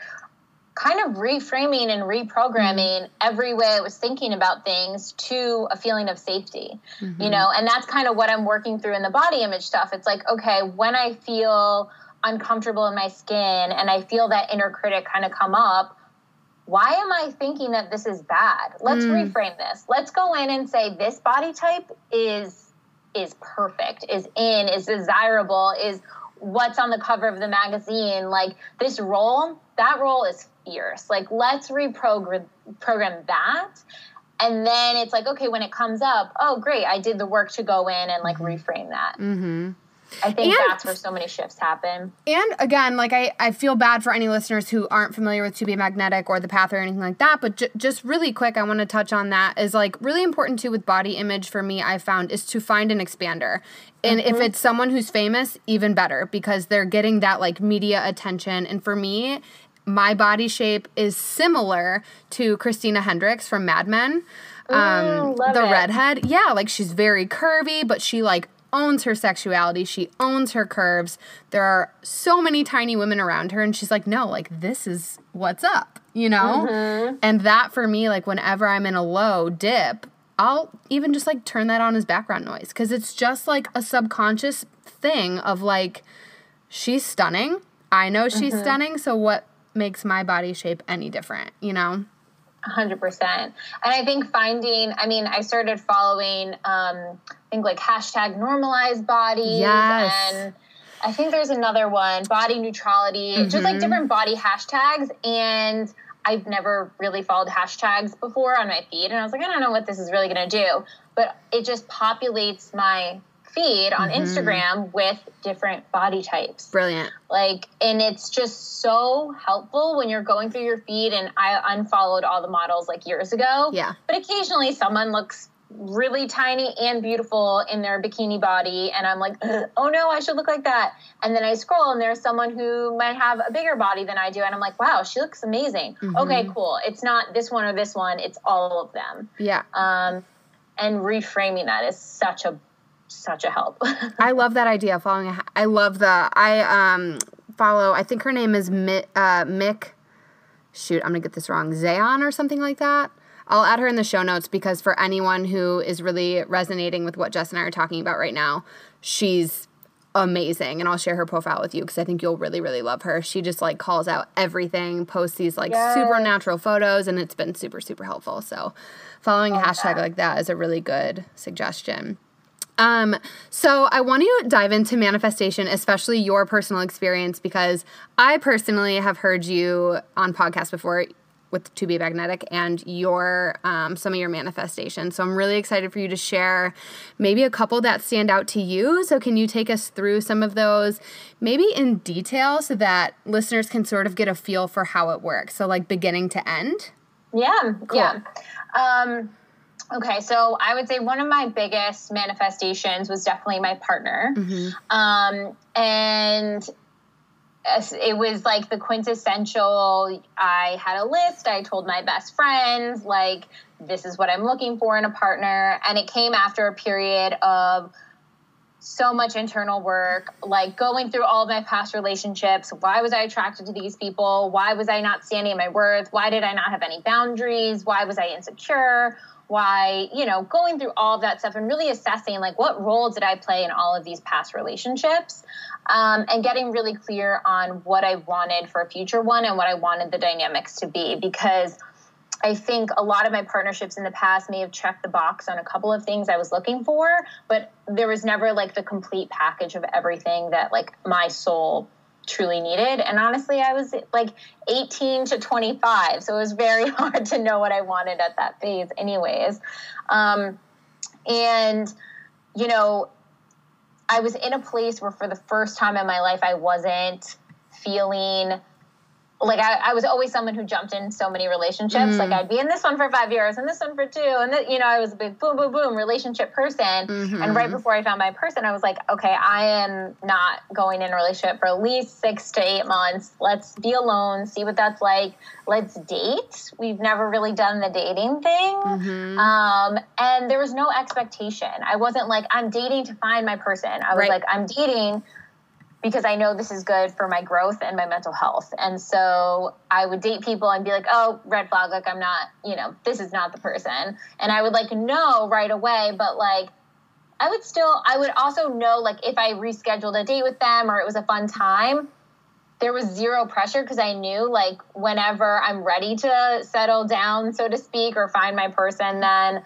[SPEAKER 2] kind of reframing and reprogramming mm-hmm. every way I was thinking about things to a feeling of safety, mm-hmm. you know, and that's kind of what I'm working through in the body image stuff. It's like, okay, when I feel uncomfortable in my skin and I feel that inner critic kind of come up, why am I thinking that this is bad? Let's mm. reframe this. Let's go in and say this body type is is perfect, is in, is desirable, is what's on the cover of the magazine like this role that role is fierce like let's reprogram program that and then it's like okay when it comes up oh great i did the work to go in and like mm-hmm. reframe that mm-hmm. I think and, that's where so many shifts happen.
[SPEAKER 1] And again, like I, I feel bad for any listeners who aren't familiar with To Be Magnetic or the path or anything like that. But j- just really quick, I want to touch on that is like really important too with body image for me, I found is to find an expander. And mm-hmm. if it's someone who's famous, even better because they're getting that like media attention. And for me, my body shape is similar to Christina Hendricks from Mad Men. Um, mm, the it. redhead, yeah, like she's very curvy, but she like owns her sexuality. She owns her curves. There are so many tiny women around her, and she's like, no, like this is what's up, you know? Mm-hmm. And that for me, like whenever I'm in a low dip, I'll even just like turn that on as background noise because it's just like a subconscious thing of like, she's stunning. I know she's mm-hmm. stunning. So what makes my body shape any different, you know?
[SPEAKER 2] 100%. And I think finding, I mean, I started following, um, I think like hashtag normalized bodies. Yes. And I think there's another one, body neutrality, mm-hmm. just like mm-hmm. different body hashtags. And I've never really followed hashtags before on my feed. And I was like, I don't know what this is really going to do. But it just populates my feed on mm-hmm. Instagram with different body types.
[SPEAKER 1] Brilliant.
[SPEAKER 2] Like, and it's just so helpful when you're going through your feed. And I unfollowed all the models like years ago.
[SPEAKER 1] Yeah.
[SPEAKER 2] But occasionally someone looks really tiny and beautiful in their bikini body and i'm like oh no i should look like that and then i scroll and there's someone who might have a bigger body than i do and i'm like wow she looks amazing mm-hmm. okay cool it's not this one or this one it's all of them
[SPEAKER 1] yeah
[SPEAKER 2] um and reframing that is such a such a help.
[SPEAKER 1] I love that idea. Following, a, I love the. I um follow. I think her name is Mi, uh, Mick. Shoot, I'm gonna get this wrong. Zayon or something like that. I'll add her in the show notes because for anyone who is really resonating with what Jess and I are talking about right now, she's amazing and I'll share her profile with you because I think you'll really really love her. She just like calls out everything, posts these like yes. super natural photos and it's been super super helpful. So following a hashtag that. like that is a really good suggestion. Um, so I want to dive into manifestation, especially your personal experience, because I personally have heard you on podcasts before with To Be Magnetic and your um, some of your manifestations. So I'm really excited for you to share maybe a couple that stand out to you. So can you take us through some of those, maybe in detail, so that listeners can sort of get a feel for how it works? So like beginning to end.
[SPEAKER 2] Yeah, cool. yeah. Um, Okay, so I would say one of my biggest manifestations was definitely my partner. Mm-hmm. Um, and it was like the quintessential I had a list, I told my best friends, like, this is what I'm looking for in a partner. And it came after a period of so much internal work, like going through all of my past relationships. Why was I attracted to these people? Why was I not standing in my worth? Why did I not have any boundaries? Why was I insecure? Why, you know, going through all of that stuff and really assessing like what role did I play in all of these past relationships um, and getting really clear on what I wanted for a future one and what I wanted the dynamics to be. Because I think a lot of my partnerships in the past may have checked the box on a couple of things I was looking for, but there was never like the complete package of everything that like my soul truly needed. And honestly, I was like 18 to 25. So it was very hard to know what I wanted at that phase, anyways. Um, and, you know, I was in a place where for the first time in my life, I wasn't feeling like I, I, was always someone who jumped in so many relationships. Mm-hmm. Like I'd be in this one for five years and this one for two, and then you know I was a big boom, boom, boom relationship person. Mm-hmm. And right before I found my person, I was like, okay, I am not going in a relationship for at least six to eight months. Let's be alone, see what that's like. Let's date. We've never really done the dating thing, mm-hmm. um, and there was no expectation. I wasn't like I'm dating to find my person. I was right. like I'm dating because I know this is good for my growth and my mental health. And so I would date people and be like, oh, red flag, like I'm not, you know, this is not the person. And I would like know right away, but like I would still, I would also know like if I rescheduled a date with them or it was a fun time, there was zero pressure because I knew like whenever I'm ready to settle down, so to speak, or find my person, then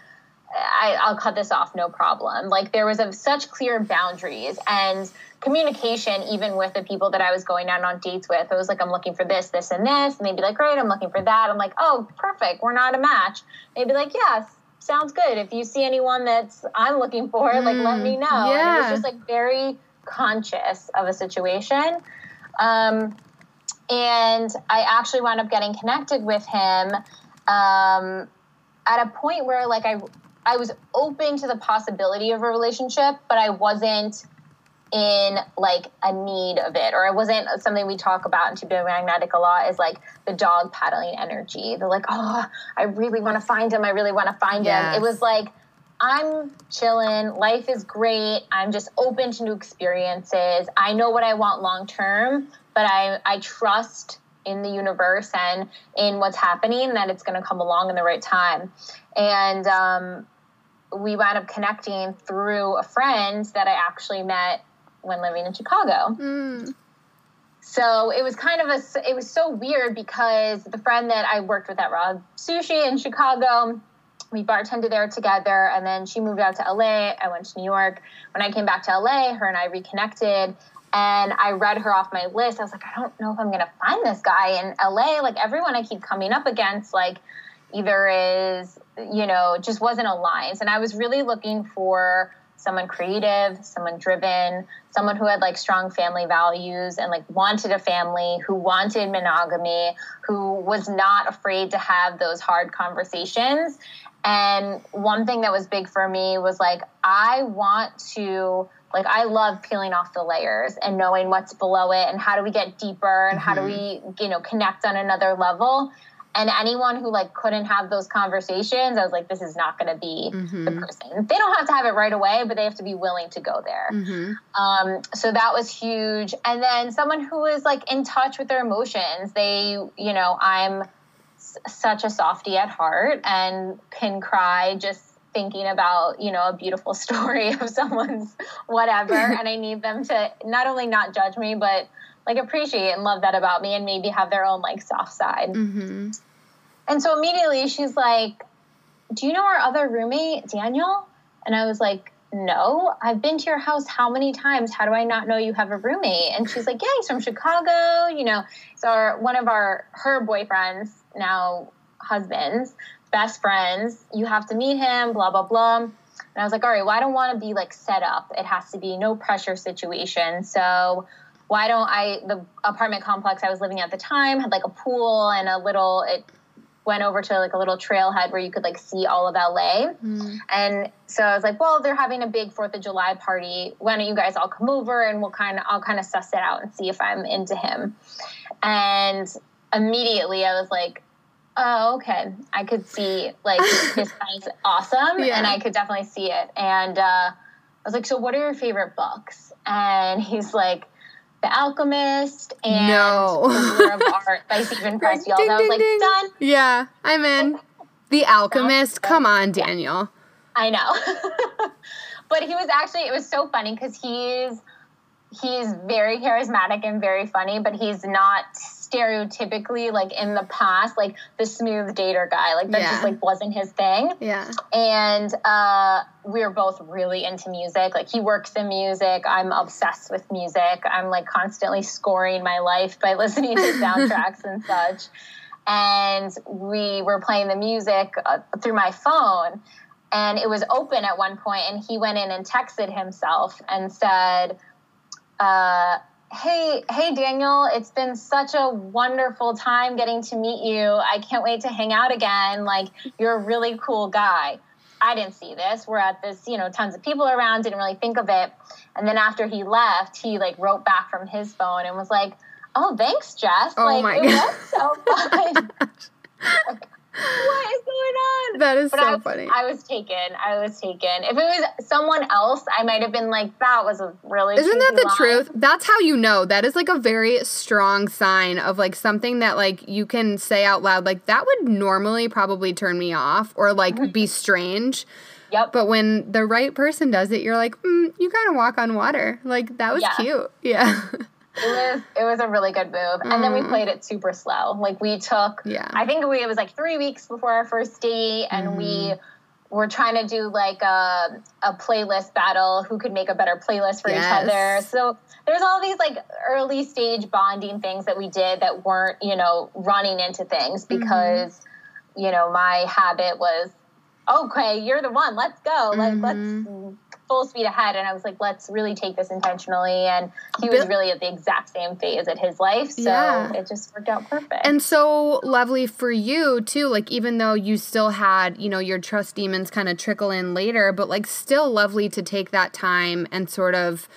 [SPEAKER 2] I, will cut this off, no problem. Like there was a, such clear boundaries and communication, even with the people that I was going out on dates with. It was like, I'm looking for this, this, and this. And they'd be like, great, I'm looking for that. I'm like, oh, perfect, we're not a match. They'd be like, yes, sounds good. If you see anyone that's I'm looking for, mm, like, let me mm, know. Yeah. And it was just like very conscious of a situation. Um, and I actually wound up getting connected with him um, at a point where, like, I I was open to the possibility of a relationship, but I wasn't in like a need of it or it wasn't something we talk about in To Be Magnetic a lot is like the dog paddling energy. They're like, oh, I really want to find him. I really want to find yes. him. It was like, I'm chilling. Life is great. I'm just open to new experiences. I know what I want long term, but I, I trust in the universe and in what's happening that it's going to come along in the right time. And um, we wound up connecting through a friend that I actually met when living in Chicago. Mm. So it was kind of a, it was so weird because the friend that I worked with at RA Sushi in Chicago, we bartended there together and then she moved out to LA. I went to New York. When I came back to LA, her and I reconnected and I read her off my list. I was like, I don't know if I'm going to find this guy in LA. Like everyone I keep coming up against, like either is, you know, just wasn't aligned. And I was really looking for someone creative, someone driven, someone who had like strong family values and like wanted a family, who wanted monogamy, who was not afraid to have those hard conversations. And one thing that was big for me was like, I want to, like, I love peeling off the layers and knowing what's below it and how do we get deeper and mm-hmm. how do mm-hmm. we, you know, connect on another level and anyone who like couldn't have those conversations i was like this is not going to be mm-hmm. the person they don't have to have it right away but they have to be willing to go there mm-hmm. um, so that was huge and then someone who is like in touch with their emotions they you know i'm s- such a softie at heart and can cry just thinking about you know a beautiful story of someone's whatever and i need them to not only not judge me but like appreciate and love that about me and maybe have their own like soft side. Mm-hmm. And so immediately she's like, Do you know our other roommate, Daniel? And I was like, No, I've been to your house how many times? How do I not know you have a roommate? And she's like, Yeah, he's from Chicago. You know, so our, one of our, her boyfriends, now husbands, best friends, you have to meet him, blah, blah, blah. And I was like, all right, well, I don't want to be like set up. It has to be no pressure situation. So why don't I, the apartment complex I was living at the time had like a pool and a little, it went over to like a little trailhead where you could like see all of LA. Mm. And so I was like, well, they're having a big 4th of July party. Why don't you guys all come over and we'll kind of, I'll kind of suss it out and see if I'm into him. And immediately I was like, oh, okay. I could see like this guy's awesome yeah. and I could definitely see it. And uh, I was like, so what are your favorite books? And he's like, the Alchemist and no. The of Art by Steven Pressfield. Ding, I was like, ding. done.
[SPEAKER 1] Yeah, I'm in. The Alchemist. Come on, Daniel.
[SPEAKER 2] I know. but he was actually, it was so funny because he's he's very charismatic and very funny, but he's not stereotypically like in the past like the smooth dater guy like that yeah. just like wasn't his thing.
[SPEAKER 1] Yeah.
[SPEAKER 2] And uh we are both really into music. Like he works in music. I'm obsessed with music. I'm like constantly scoring my life by listening to soundtracks and such. And we were playing the music uh, through my phone. And it was open at one point and he went in and texted himself and said uh, hey hey daniel. It's been such a wonderful time getting to meet you. I can't wait to hang out again. Like you're a really cool guy. I didn't see this. We're at this you know tons of people around. Didn't really think of it. And then after he left he like wrote back from his phone and was like oh thanks jess oh like it God. was so fun what is going on?
[SPEAKER 1] That is
[SPEAKER 2] but
[SPEAKER 1] so
[SPEAKER 2] I was,
[SPEAKER 1] funny.
[SPEAKER 2] I was taken. I was taken. If it was someone else, I might have been like, that was a really.
[SPEAKER 1] Isn't that the
[SPEAKER 2] line.
[SPEAKER 1] truth? That's how you know. That is like a very strong sign of like something that like you can say out loud. Like that would normally probably turn me off or like mm-hmm. be strange.
[SPEAKER 2] Yep.
[SPEAKER 1] But when the right person does it, you're like, mm, you kind of walk on water. Like that was yeah. cute. Yeah.
[SPEAKER 2] it was it was a really good move and then we mm. played it super slow like we took
[SPEAKER 1] yeah
[SPEAKER 2] i think we it was like three weeks before our first date and mm. we mm-hmm. were trying to do like a, a playlist battle who could make a better playlist for yes. each other so there's all these like early stage bonding things that we did that weren't you know running into things mm-hmm. because mm-hmm. you know my habit was okay you're the one let's go like mm-hmm. let's full speed ahead and I was like, let's really take this intentionally. And he was really at the exact same phase at his life. So yeah. it just worked out perfect.
[SPEAKER 1] And so lovely for you too. Like even though you still had, you know, your trust demons kind of trickle in later, but like still lovely to take that time and sort of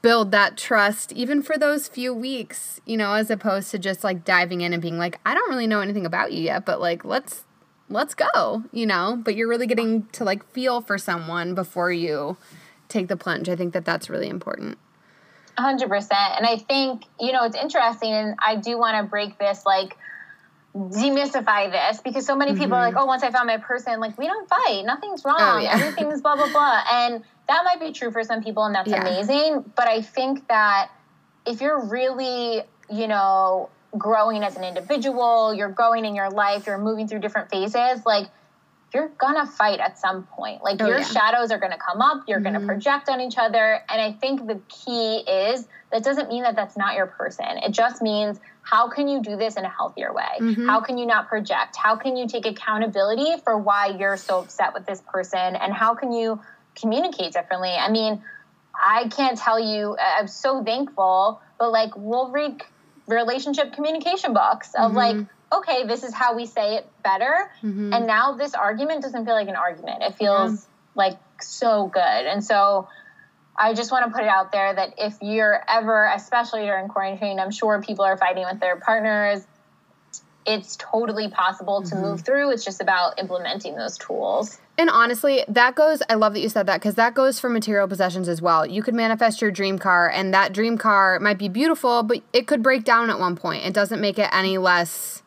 [SPEAKER 1] build that trust even for those few weeks, you know, as opposed to just like diving in and being like, I don't really know anything about you yet, but like let's let's go, you know, but you're really getting to like feel for someone before you take the plunge. I think that that's really important.
[SPEAKER 2] 100%. And I think, you know, it's interesting and I do want to break this like demystify this because so many people mm-hmm. are like, mm-hmm. oh, once I found my person, like, we don't fight. Nothing's wrong. Oh, yeah. Everything's blah, blah, blah. And that might be true for some people, and that's yeah. amazing. But I think that if you're really, you know, growing as an individual, you're growing in your life, you're moving through different phases, like, you're gonna fight at some point. Like, oh, your yeah. shadows are gonna come up, you're mm-hmm. gonna project on each other. And I think the key is that doesn't mean that that's not your person. It just means how can you do this in a healthier way? Mm-hmm. How can you not project? How can you take accountability for why you're so upset with this person? And how can you communicate differently? I mean, I can't tell you, I'm so thankful, but like we'll read relationship communication box of mm-hmm. like, okay, this is how we say it better. Mm-hmm. And now this argument doesn't feel like an argument. It feels yeah. like so good. And so, I just want to put it out there that if you're ever, especially during quarantine, I'm sure people are fighting with their partners. It's totally possible to mm-hmm. move through. It's just about implementing those tools.
[SPEAKER 1] And honestly, that goes, I love that you said that because that goes for material possessions as well. You could manifest your dream car, and that dream car might be beautiful, but it could break down at one point. It doesn't make it any less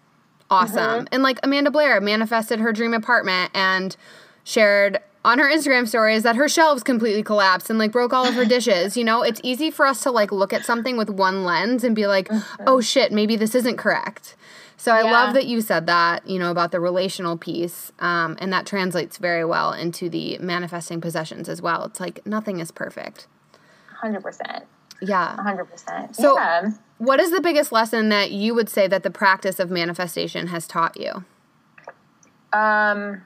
[SPEAKER 1] awesome. Mm-hmm. And like Amanda Blair manifested her dream apartment and shared on her Instagram stories that her shelves completely collapsed and like broke all of her dishes. You know, it's easy for us to like look at something with one lens and be like, mm-hmm. oh shit, maybe this isn't correct. So I yeah. love that you said that, you know, about the relational piece. Um, and that translates very well into the manifesting possessions as well. It's like nothing is perfect.
[SPEAKER 2] 100%.
[SPEAKER 1] Yeah.
[SPEAKER 2] 100%.
[SPEAKER 1] So,
[SPEAKER 2] yeah.
[SPEAKER 1] what is the biggest lesson that you would say that the practice of manifestation has taught you?
[SPEAKER 2] Um,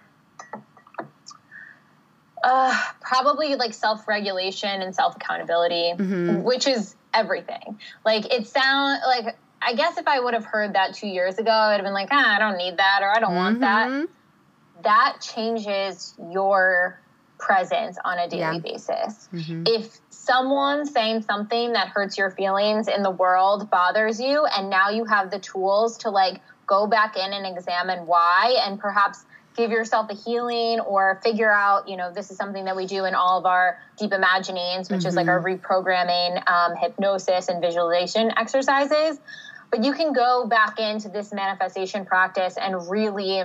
[SPEAKER 2] uh, probably like self regulation and self accountability, mm-hmm. which is everything. Like it sound like I guess if I would have heard that two years ago, I'd have been like, ah, I don't need that or I don't mm-hmm. want that. Mm-hmm. That changes your presence on a daily yeah. basis. Mm-hmm. If someone saying something that hurts your feelings in the world bothers you, and now you have the tools to like go back in and examine why, and perhaps give yourself a healing or figure out, you know, this is something that we do in all of our deep imaginings, which mm-hmm. is like our mm-hmm. reprogramming, um, hypnosis, and visualization exercises. But you can go back into this manifestation practice and really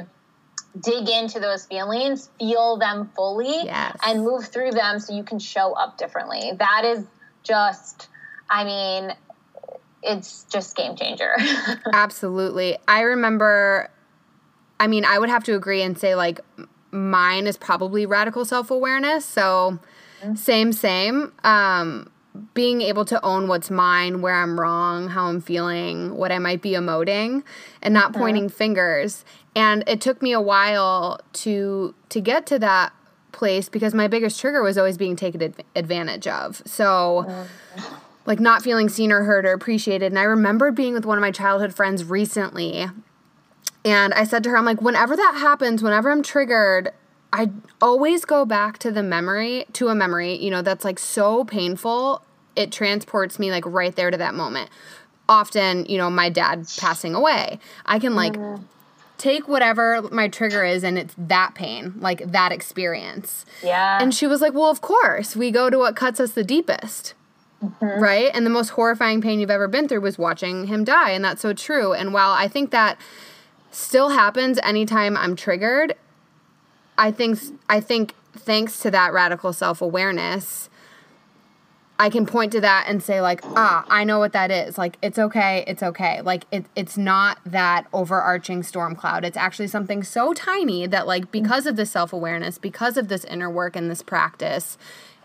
[SPEAKER 2] dig into those feelings, feel them fully, yes. and move through them so you can show up differently. That is just, I mean, it's just game changer.
[SPEAKER 1] Absolutely. I remember I mean, I would have to agree and say like mine is probably radical self awareness. So mm-hmm. same, same. Um, being able to own what's mine, where I'm wrong, how I'm feeling, what I might be emoting, and not mm-hmm. pointing fingers. And it took me a while to to get to that place because my biggest trigger was always being taken advantage of. So. Mm-hmm like not feeling seen or heard or appreciated. And I remember being with one of my childhood friends recently and I said to her, I'm like, whenever that happens, whenever I'm triggered, I always go back to the memory, to a memory, you know, that's like so painful. It transports me like right there to that moment. Often, you know, my dad passing away. I can like take whatever my trigger is and it's that pain, like that experience.
[SPEAKER 2] Yeah.
[SPEAKER 1] And she was like, well, of course, we go to what cuts us the deepest. Mm-hmm. Right? And the most horrifying pain you've ever been through was watching him die. And that's so true. And while I think that still happens anytime I'm triggered. I think I think thanks to that radical self-awareness, I can point to that and say like, "Ah, I know what that is. Like it's okay. It's okay. Like it it's not that overarching storm cloud. It's actually something so tiny that like because of this self-awareness, because of this inner work and this practice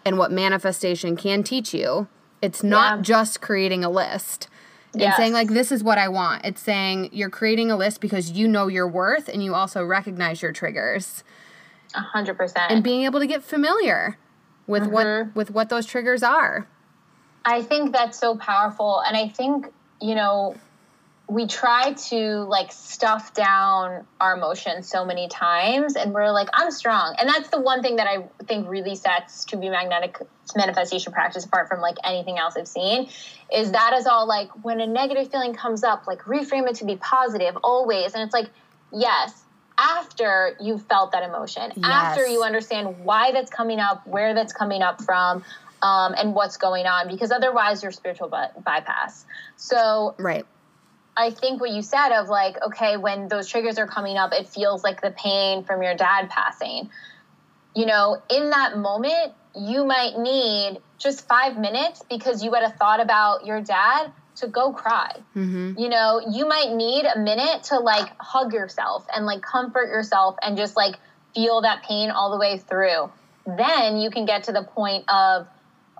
[SPEAKER 1] and what manifestation can teach you, it's not yeah. just creating a list yes. and saying like this is what I want. It's saying you're creating a list because you know your worth and you also recognize your triggers.
[SPEAKER 2] A hundred percent.
[SPEAKER 1] And being able to get familiar with mm-hmm. what with what those triggers are.
[SPEAKER 2] I think that's so powerful. And I think, you know, we try to like stuff down our emotions so many times and we're like i'm strong and that's the one thing that i think really sets to be magnetic manifestation practice apart from like anything else i've seen is that is all like when a negative feeling comes up like reframe it to be positive always and it's like yes after you felt that emotion yes. after you understand why that's coming up where that's coming up from um, and what's going on because otherwise you're spiritual by- bypass so
[SPEAKER 1] right
[SPEAKER 2] I think what you said of like, okay, when those triggers are coming up, it feels like the pain from your dad passing. You know, in that moment, you might need just five minutes because you had a thought about your dad to go cry. Mm-hmm. You know, you might need a minute to like hug yourself and like comfort yourself and just like feel that pain all the way through. Then you can get to the point of,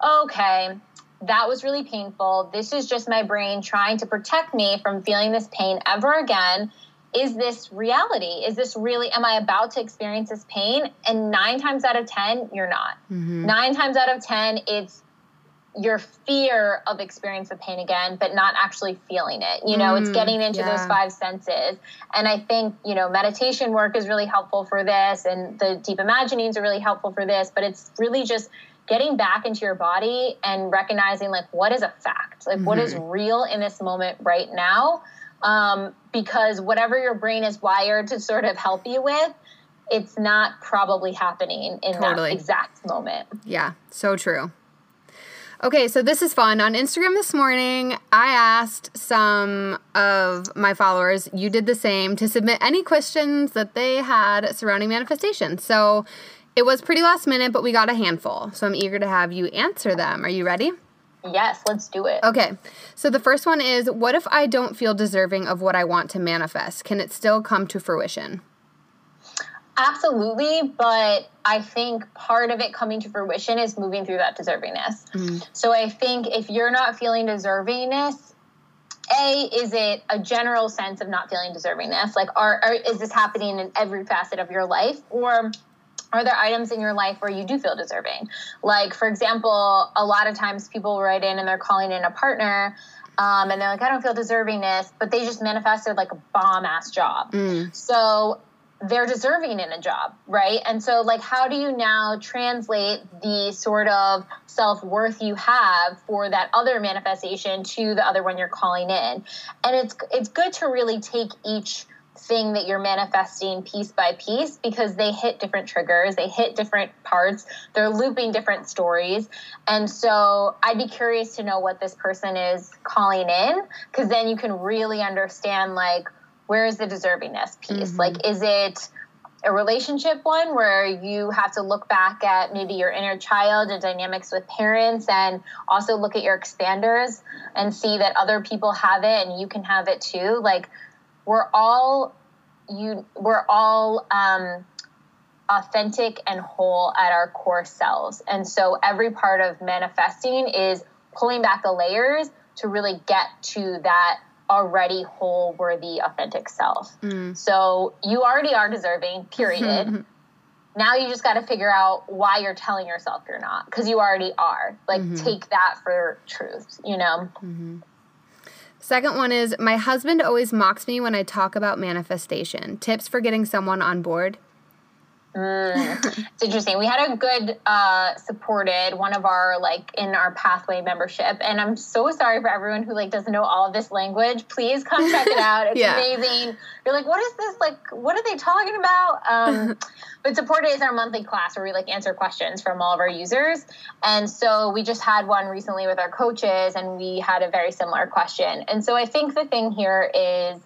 [SPEAKER 2] okay, that was really painful. This is just my brain trying to protect me from feeling this pain ever again. Is this reality? Is this really, am I about to experience this pain? And nine times out of 10, you're not. Mm-hmm. Nine times out of 10, it's your fear of experience of pain again, but not actually feeling it. You know, mm, it's getting into yeah. those five senses. And I think, you know, meditation work is really helpful for this, and the deep imaginings are really helpful for this, but it's really just getting back into your body and recognizing like what is a fact like mm-hmm. what is mm-hmm. real in this moment right now um, because whatever your brain is wired to sort of help you with it's not probably happening in totally. that exact moment
[SPEAKER 1] yeah so true Okay, so this is fun. On Instagram this morning, I asked some of my followers, you did the same, to submit any questions that they had surrounding manifestation. So it was pretty last minute, but we got a handful. So I'm eager to have you answer them. Are you ready?
[SPEAKER 2] Yes, let's do it.
[SPEAKER 1] Okay. So the first one is What if I don't feel deserving of what I want to manifest? Can it still come to fruition?
[SPEAKER 2] Absolutely, but I think part of it coming to fruition is moving through that deservingness. Mm. So I think if you're not feeling deservingness, a is it a general sense of not feeling deservingness? Like, are, are is this happening in every facet of your life, or are there items in your life where you do feel deserving? Like, for example, a lot of times people write in and they're calling in a partner. Um, and they're like, I don't feel deservingness, but they just manifested like a bomb ass job. Mm. So they're deserving in a job, right? And so, like, how do you now translate the sort of self worth you have for that other manifestation to the other one you're calling in? And it's it's good to really take each thing that you're manifesting piece by piece because they hit different triggers, they hit different parts, they're looping different stories. And so I'd be curious to know what this person is calling in because then you can really understand like where is the deservingness piece? Mm-hmm. Like is it a relationship one where you have to look back at maybe your inner child and dynamics with parents and also look at your expanders and see that other people have it and you can have it too like we're all you we're all um, authentic and whole at our core selves and so every part of manifesting is pulling back the layers to really get to that already whole worthy authentic self mm. so you already are deserving period now you just got to figure out why you're telling yourself you're not because you already are like mm-hmm. take that for truth you know mm-hmm.
[SPEAKER 1] Second one is my husband always mocks me when I talk about manifestation. Tips for getting someone on board?
[SPEAKER 2] Mm, it's interesting. We had a good uh, supported one of our like in our pathway membership, and I'm so sorry for everyone who like doesn't know all of this language. Please come check it out. It's yeah. amazing. You're like, what is this? Like, what are they talking about? Um, but supported is our monthly class where we like answer questions from all of our users, and so we just had one recently with our coaches, and we had a very similar question. And so I think the thing here is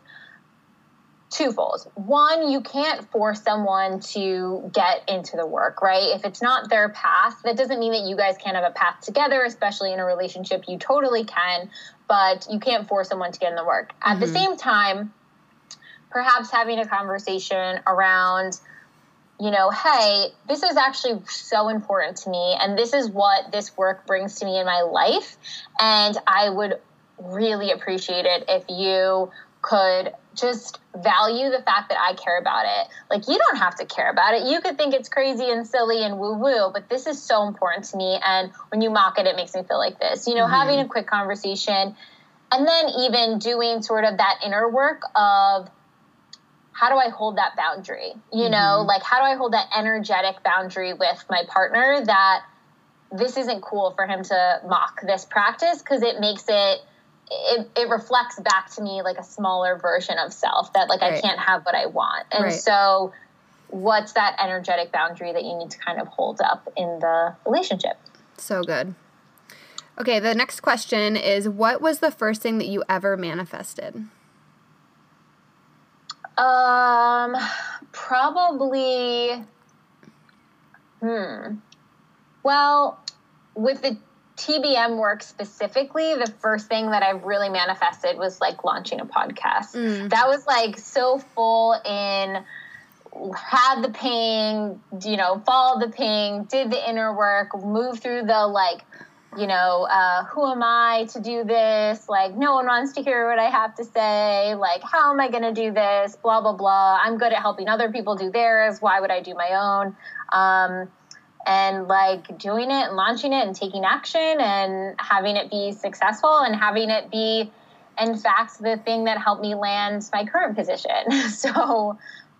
[SPEAKER 2] twofold. One, you can't force someone to get into the work, right? If it's not their path, that doesn't mean that you guys can't have a path together, especially in a relationship. You totally can, but you can't force someone to get in the work. At mm-hmm. the same time, perhaps having a conversation around, you know, hey, this is actually so important to me, and this is what this work brings to me in my life. And I would really appreciate it if you could just value the fact that I care about it. Like, you don't have to care about it. You could think it's crazy and silly and woo woo, but this is so important to me. And when you mock it, it makes me feel like this. You know, mm-hmm. having a quick conversation and then even doing sort of that inner work of how do I hold that boundary? You mm-hmm. know, like how do I hold that energetic boundary with my partner that this isn't cool for him to mock this practice because it makes it it, it reflects back to me like a smaller version of self that like right. I can't have what I want. And right. so what's that energetic boundary that you need to kind of hold up in the relationship?
[SPEAKER 1] So good. Okay, the next question is what was the first thing that you ever manifested?
[SPEAKER 2] Um probably hmm. Well, with the TBM work specifically, the first thing that I've really manifested was like launching a podcast. Mm. That was like so full in had the ping, you know, followed the ping, did the inner work, moved through the like, you know, uh, who am I to do this? Like, no one wants to hear what I have to say. Like, how am I going to do this? Blah, blah, blah. I'm good at helping other people do theirs. Why would I do my own? Um, and like doing it and launching it and taking action and having it be successful and having it be in fact the thing that helped me land my current position. So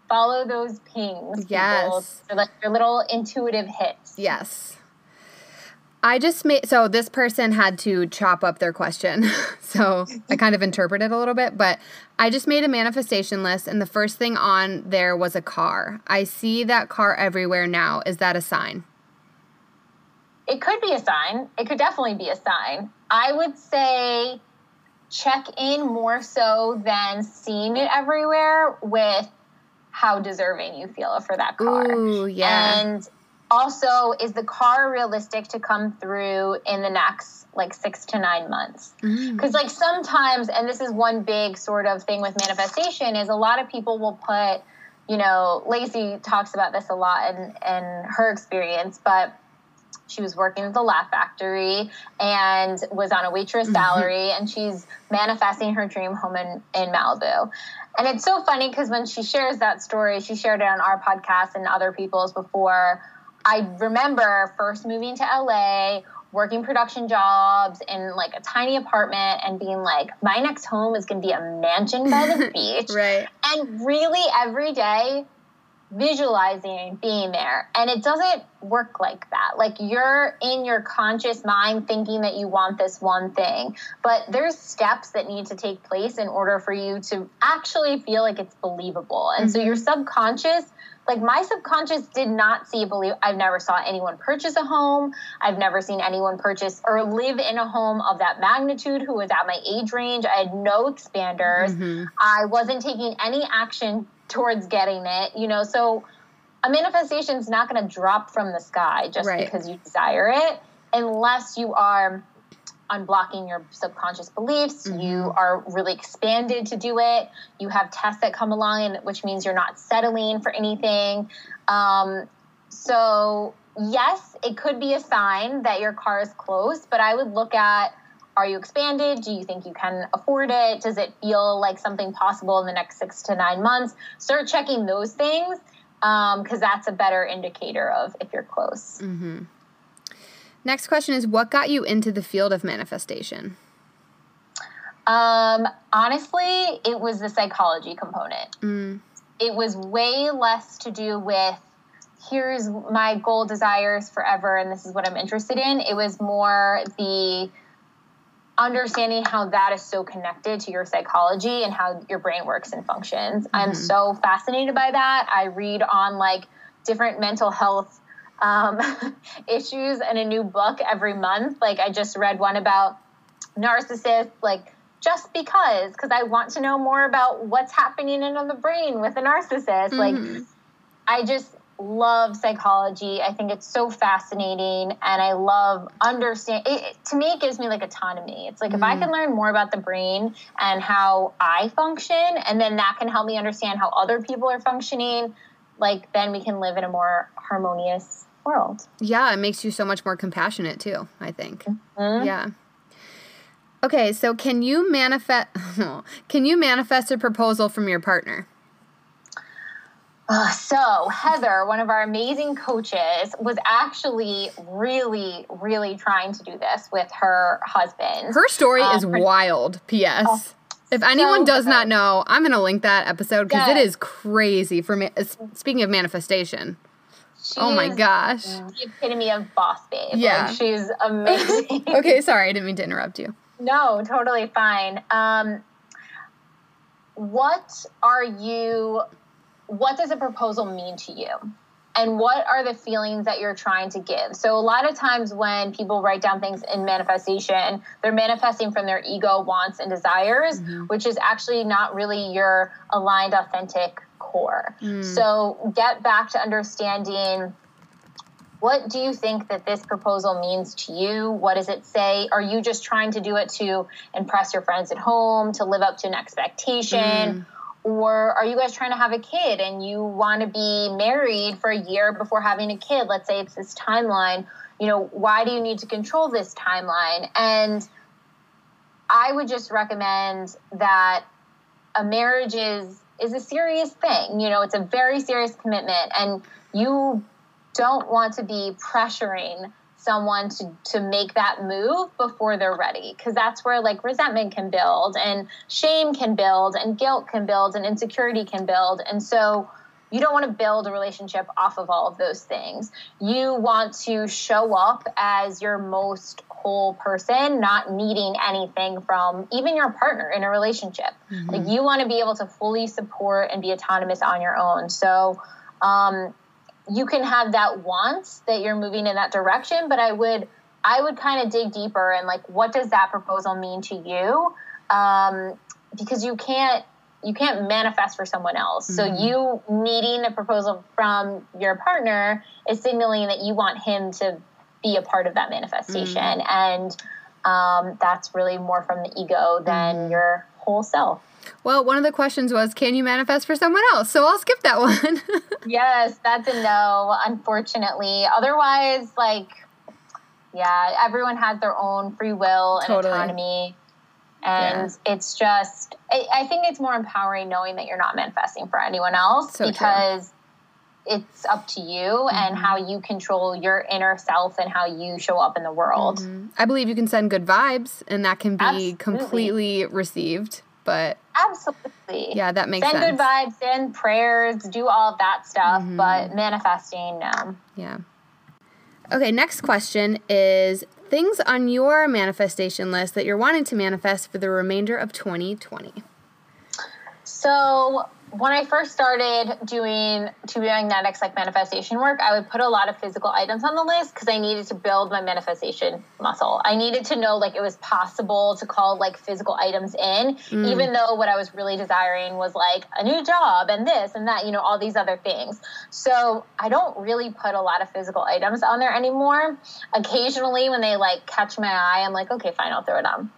[SPEAKER 2] follow those pings
[SPEAKER 1] yes.
[SPEAKER 2] They're like your little intuitive hits.
[SPEAKER 1] Yes I just made so this person had to chop up their question. so I kind of interpreted a little bit, but I just made a manifestation list and the first thing on there was a car. I see that car everywhere now. Is that a sign?
[SPEAKER 2] it could be a sign. It could definitely be a sign. I would say check in more so than seeing it everywhere with how deserving you feel for that car.
[SPEAKER 1] Ooh, yeah.
[SPEAKER 2] And also, is the car realistic to come through in the next like six to nine months? Because, mm. like, sometimes, and this is one big sort of thing with manifestation, is a lot of people will put, you know, Lacy talks about this a lot in, in her experience, but she was working at the Laugh Factory and was on a waitress mm-hmm. salary, and she's manifesting her dream home in, in Malibu. And it's so funny because when she shares that story, she shared it on our podcast and other people's before. I remember first moving to LA, working production jobs in like a tiny apartment and being like, my next home is going to be a mansion by the beach.
[SPEAKER 1] right.
[SPEAKER 2] And really every day visualizing being there. And it doesn't work like that. Like you're in your conscious mind thinking that you want this one thing, but there's steps that need to take place in order for you to actually feel like it's believable. And mm-hmm. so your subconscious like my subconscious did not see believe I've never saw anyone purchase a home. I've never seen anyone purchase or live in a home of that magnitude who was at my age range. I had no expanders. Mm-hmm. I wasn't taking any action towards getting it, you know. So a manifestation is not going to drop from the sky just right. because you desire it unless you are unblocking your subconscious beliefs mm-hmm. you are really expanded to do it you have tests that come along and which means you're not settling for anything um, so yes it could be a sign that your car is close but i would look at are you expanded? Do you think you can afford it? Does it feel like something possible in the next six to nine months? Start checking those things because um, that's a better indicator of if you're close.
[SPEAKER 1] Mm-hmm. Next question is What got you into the field of manifestation?
[SPEAKER 2] Um, honestly, it was the psychology component. Mm. It was way less to do with here's my goal desires forever and this is what I'm interested in. It was more the understanding how that is so connected to your psychology and how your brain works and functions. Mm-hmm. I'm so fascinated by that. I read on like different mental health um, issues and a new book every month. Like I just read one about narcissists, like just because, because I want to know more about what's happening in the brain with a narcissist. Mm-hmm. Like I just love psychology. I think it's so fascinating, and I love understand. It, to me, it gives me like autonomy. It's like mm. if I mm. can learn more about the brain and how I function, and then that can help me understand how other people are functioning. Like then we can live in a more harmonious world.
[SPEAKER 1] Yeah, it makes you so much more compassionate too. I think. Mm-hmm. Yeah. Okay, so can you manifest? Can you manifest a proposal from your partner?
[SPEAKER 2] Uh, so, Heather, one of our amazing coaches, was actually really, really trying to do this with her husband.
[SPEAKER 1] Her story um, is her- wild, P.S. Oh, if anyone so does not know, I'm going to link that episode because yes. it is crazy for me. Speaking of manifestation. She oh my gosh.
[SPEAKER 2] The epitome of boss babe. Yeah. Like, she's amazing.
[SPEAKER 1] okay, sorry. I didn't mean to interrupt you.
[SPEAKER 2] No, totally fine. Um, what are you what does a proposal mean to you? And what are the feelings that you're trying to give? So, a lot of times when people write down things in manifestation, they're manifesting from their ego, wants, and desires, mm-hmm. which is actually not really your aligned, authentic core. Mm. So, get back to understanding what do you think that this proposal means to you? What does it say? Are you just trying to do it to impress your friends at home, to live up to an expectation? Mm or are you guys trying to have a kid and you want to be married for a year before having a kid? Let's say it's this timeline. You know, why do you need to control this timeline? And I would just recommend that a marriage is is a serious thing. You know, it's a very serious commitment and you don't want to be pressuring someone to to make that move before they're ready. Because that's where like resentment can build and shame can build and guilt can build and insecurity can build. And so you don't want to build a relationship off of all of those things. You want to show up as your most whole person not needing anything from even your partner in a relationship. Mm-hmm. like you want to be able to fully support and be autonomous on your own. So um, you can have that want that you're moving in that direction, but I would I would kind of dig deeper and like what does that proposal mean to you? Um, because you can't you can't manifest for someone else. Mm-hmm. So you needing a proposal from your partner is signaling that you want him to be a part of that manifestation, mm-hmm. and um, that's really more from the ego than mm-hmm. your whole self.
[SPEAKER 1] Well, one of the questions was, can you manifest for someone else? So I'll skip that one.
[SPEAKER 2] yes, that's a no, unfortunately. Otherwise, like, yeah, everyone has their own free will and totally. autonomy. And yeah. it's just, I, I, think it's more empowering knowing that you're not manifesting for anyone else so because true. it's up to you mm-hmm. and how you control your inner self and how you show up in the world. Mm-hmm.
[SPEAKER 1] I believe you can send good vibes and that can be Absolutely. completely received but
[SPEAKER 2] absolutely
[SPEAKER 1] yeah that makes sense.
[SPEAKER 2] send
[SPEAKER 1] sense.
[SPEAKER 2] good vibes send prayers do all of that stuff mm-hmm. but manifesting no
[SPEAKER 1] yeah okay next question is things on your manifestation list that you're wanting to manifest for the remainder of 2020
[SPEAKER 2] so when I first started doing To Be Magnetic's like manifestation work, I would put a lot of physical items on the list because I needed to build my manifestation muscle. I needed to know like it was possible to call like physical items in, mm. even though what I was really desiring was like a new job and this and that, you know, all these other things. So I don't really put a lot of physical items on there anymore. Occasionally, when they like catch my eye, I'm like, okay, fine, I'll throw it on.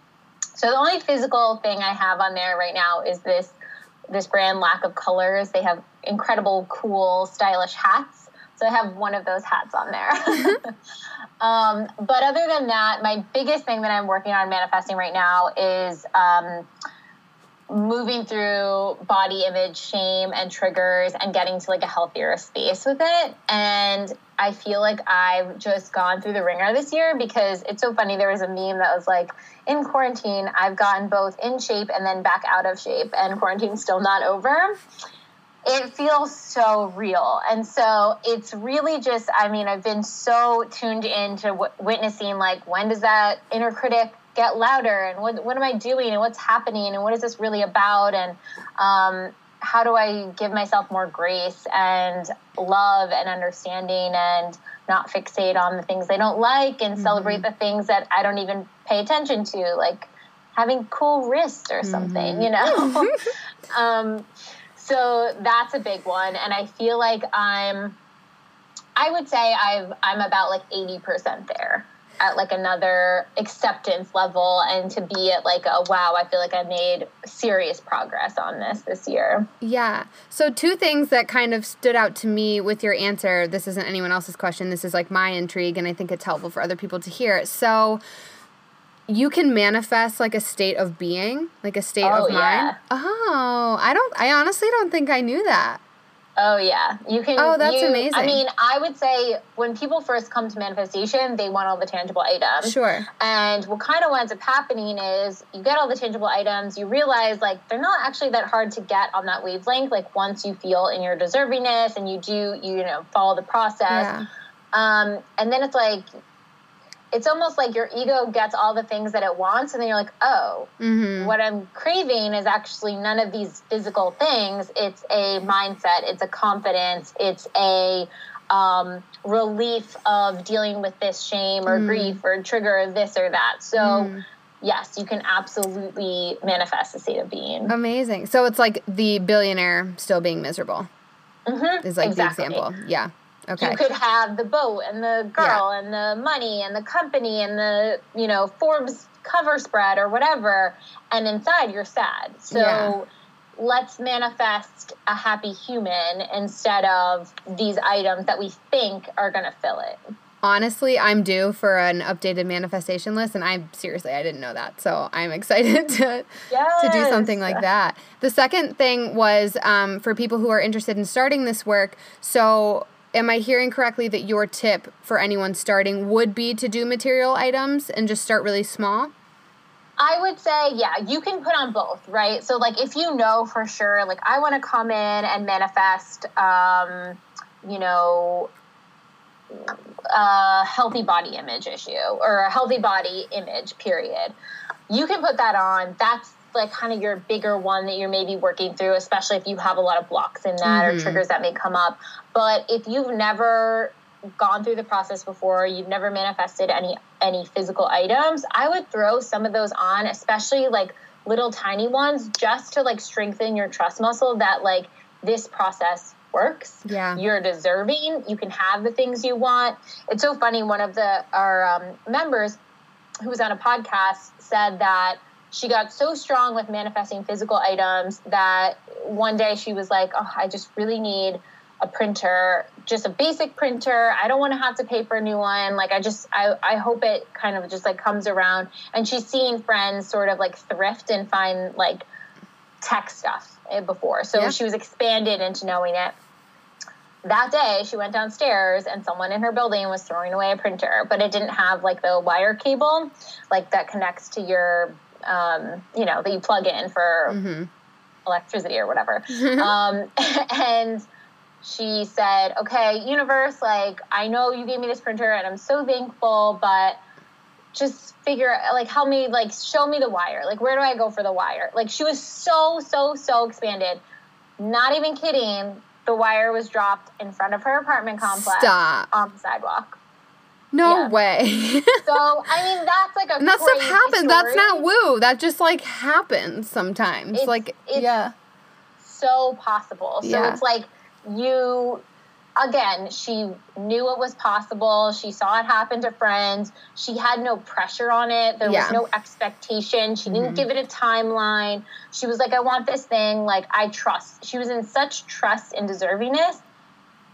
[SPEAKER 2] So the only physical thing I have on there right now is this this brand lack of colors. They have incredible cool stylish hats. So i have one of those hats on there. Um, but other than that my biggest thing that i'm working on manifesting right now is um, moving through body image shame and triggers and getting to like a healthier space with it. And i feel like i've just gone through the ringer this year because it's so funny. There was a meme that was like in quarantine i've gotten both in shape and then back out of shape and quarantine's still not over. It feels so real. And so it's really just i mean i've been so tuned into w- witnessing like when does that inner critic get louder and what, what am I doing and what's happening and what is this really about and um, how do I give myself more grace and love and understanding and not fixate on the things I don't like and mm-hmm. celebrate the things that I don't even pay attention to, like having cool wrists or something, mm-hmm. you know? um, so that's a big one. And I feel like I'm, I would say I've, I'm about like 80% there at like another acceptance level and to be at like a wow i feel like i made serious progress on this this year.
[SPEAKER 1] Yeah. So two things that kind of stood out to me with your answer. This isn't anyone else's question. This is like my intrigue and i think it's helpful for other people to hear. So you can manifest like a state of being like a state oh, of mind? yeah. oh i don't i honestly don't think i knew that
[SPEAKER 2] Oh yeah, you can.
[SPEAKER 1] Oh, that's
[SPEAKER 2] you,
[SPEAKER 1] amazing.
[SPEAKER 2] I mean, I would say when people first come to manifestation, they want all the tangible items.
[SPEAKER 1] Sure.
[SPEAKER 2] And what kind of winds up happening is you get all the tangible items, you realize like they're not actually that hard to get on that wavelength. Like once you feel in your deservingness and you do, you know, follow the process.
[SPEAKER 1] Yeah.
[SPEAKER 2] Um, and then it's like it's almost like your ego gets all the things that it wants, and then you're like, oh,
[SPEAKER 1] Mm-hmm.
[SPEAKER 2] what I'm craving is actually none of these physical things. It's a mindset, it's a confidence, it's a um, relief of dealing with this shame or
[SPEAKER 1] Mm.
[SPEAKER 2] grief or trigger this or that. So,
[SPEAKER 1] Mm.
[SPEAKER 2] yes, you can absolutely manifest a state of being.
[SPEAKER 1] Amazing. So it's like the billionaire still being miserable
[SPEAKER 2] Mhm,
[SPEAKER 1] is like
[SPEAKER 2] exactly.
[SPEAKER 1] the example. Yeah. Okay.
[SPEAKER 2] You could have the boat and the girl and the money and the company and the, you know, Forbes cover spread or whatever. And inside you're sad. So
[SPEAKER 1] Yeah.
[SPEAKER 2] let's manifest a happy human instead of these items that we think are going to fill it.
[SPEAKER 1] Honestly, I'm due for an updated manifestation list, and I'm seriously I didn't know that, so I'm excited to to do something like that. The second thing was um, for people who are interested in starting this work. So, am I hearing correctly that your tip for anyone starting would be to do material items and just start really small?
[SPEAKER 2] I would say, yeah, you can put on both, right? So, like, if you know for sure, like, I want to come in and manifest, um, you know, a healthy body image issue or a healthy body image, period. You can put that on. That's like kind of your bigger one that you're maybe working through, especially if you have a lot of blocks in that or
[SPEAKER 1] Mhm.
[SPEAKER 2] triggers that may come up. But if you've never gone through the process before, you've never manifested any any physical items, I would throw some of those on, especially like little tiny ones, just to like strengthen your trust muscle that like this process works.
[SPEAKER 1] Yeah.
[SPEAKER 2] You're deserving. You can have the things you want. It's so funny. One of the our um, members who was on a podcast said that she got so strong with manifesting physical items that one day she was like, "Oh, I just really need a printer, just a basic printer. I don't want to have to pay for a new one. Like I just I I hope it kind of just like comes around." And she's seen friends sort of like thrift and find like tech stuff eh, before. So
[SPEAKER 1] Yeah.
[SPEAKER 2] she was expanded into knowing it that day she went downstairs and someone in her building was throwing away a printer but it didn't have like the wire cable like that connects to your um, you know that you plug in for
[SPEAKER 1] Mm-hmm.
[SPEAKER 2] electricity or whatever. Um, and she said okay universe like i know you gave me this printer and i'm so thankful but just figure like help me like show me the wire. Like where do i go for the wire? Like she was so so so expanded. Not even kidding the wire was dropped in front of her apartment complex
[SPEAKER 1] Stop.
[SPEAKER 2] on the sidewalk
[SPEAKER 1] No
[SPEAKER 2] Yeah.
[SPEAKER 1] way.
[SPEAKER 2] so i mean that's like a
[SPEAKER 1] and that stuff happens. That's not woo. That just like happens sometimes.
[SPEAKER 2] It's-
[SPEAKER 1] like
[SPEAKER 2] it's-
[SPEAKER 1] yeah.
[SPEAKER 2] so possible. So
[SPEAKER 1] Yeah.
[SPEAKER 2] it's like you again, she knew it was possible. She saw it happen to friends. She had no pressure on it. There
[SPEAKER 1] Yeah.
[SPEAKER 2] was no expectation. She didn't
[SPEAKER 1] Mhm.
[SPEAKER 2] give it a timeline. She was like, I want this thing. Like, I trust. She was in such trust and deservingness.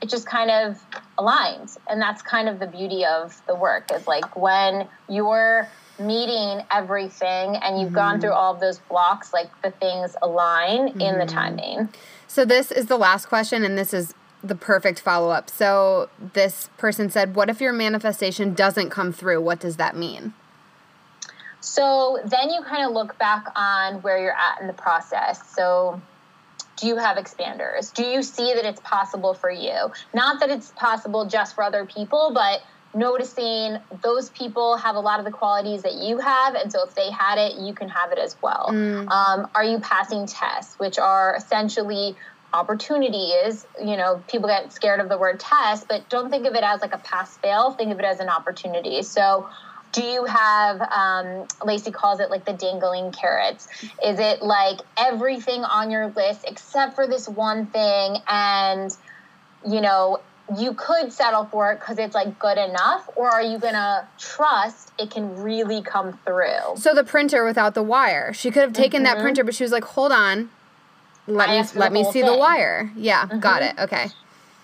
[SPEAKER 2] It just kind of aligned. And that's kind of the beauty of the work is like when you're meeting everything and you've gone
[SPEAKER 1] Mhm.
[SPEAKER 2] through all of those blocks, like the things align in the
[SPEAKER 1] Mhm.
[SPEAKER 2] timing.
[SPEAKER 1] So this is the last question, and this is the perfect follow up. So this person said, "What if your manifestation doesn't come through? What does that mean?"
[SPEAKER 2] So then you kind of look back on where you're at in the process. So do you have expanders? Do you see that it's possible for you? Not that it's possible just for other people, but noticing those people have a lot of the qualities that you have. And so if they had it, you can have it as well.
[SPEAKER 1] Mm.
[SPEAKER 2] Um, are you passing tests, which are essentially opportunities? You know, people get scared of the word test, but don't think of it as like a pass fail, think of it as an opportunity. So, do you have um, Lacy calls it like the dangling carrots is it like everything on your list except for this one thing and you know you could settle for it because it's like good enough or are you gonna trust it can really come through
[SPEAKER 1] So the printer without the wire. She could have taken that
[SPEAKER 2] Mhm.
[SPEAKER 1] printer, but she was like, "Hold on, let
[SPEAKER 2] I
[SPEAKER 1] me let me see the wire." Yeah, got
[SPEAKER 2] Mhm.
[SPEAKER 1] it. Okay.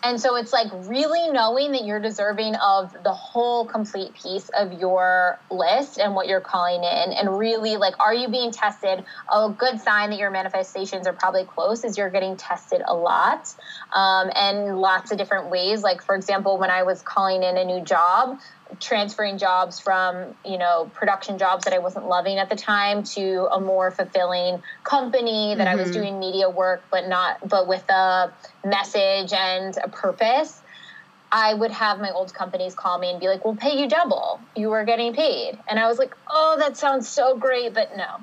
[SPEAKER 2] And so it's like really knowing that you're deserving of the whole complete piece of your list and what you're calling in. And really, like, are you being tested? A good sign that your manifestations are probably close is you're getting tested a lot um, and lots of different ways. Like, for example, when I was calling in a new job, transferring jobs from you know production jobs that I wasn't loving at the time to a more fulfilling company that mm-hmm. I was mm-hmm. doing media work but not but with a message and a purpose I would have my old companies call me and be like we'll pay you double you were getting paid and I was like oh that sounds so great but no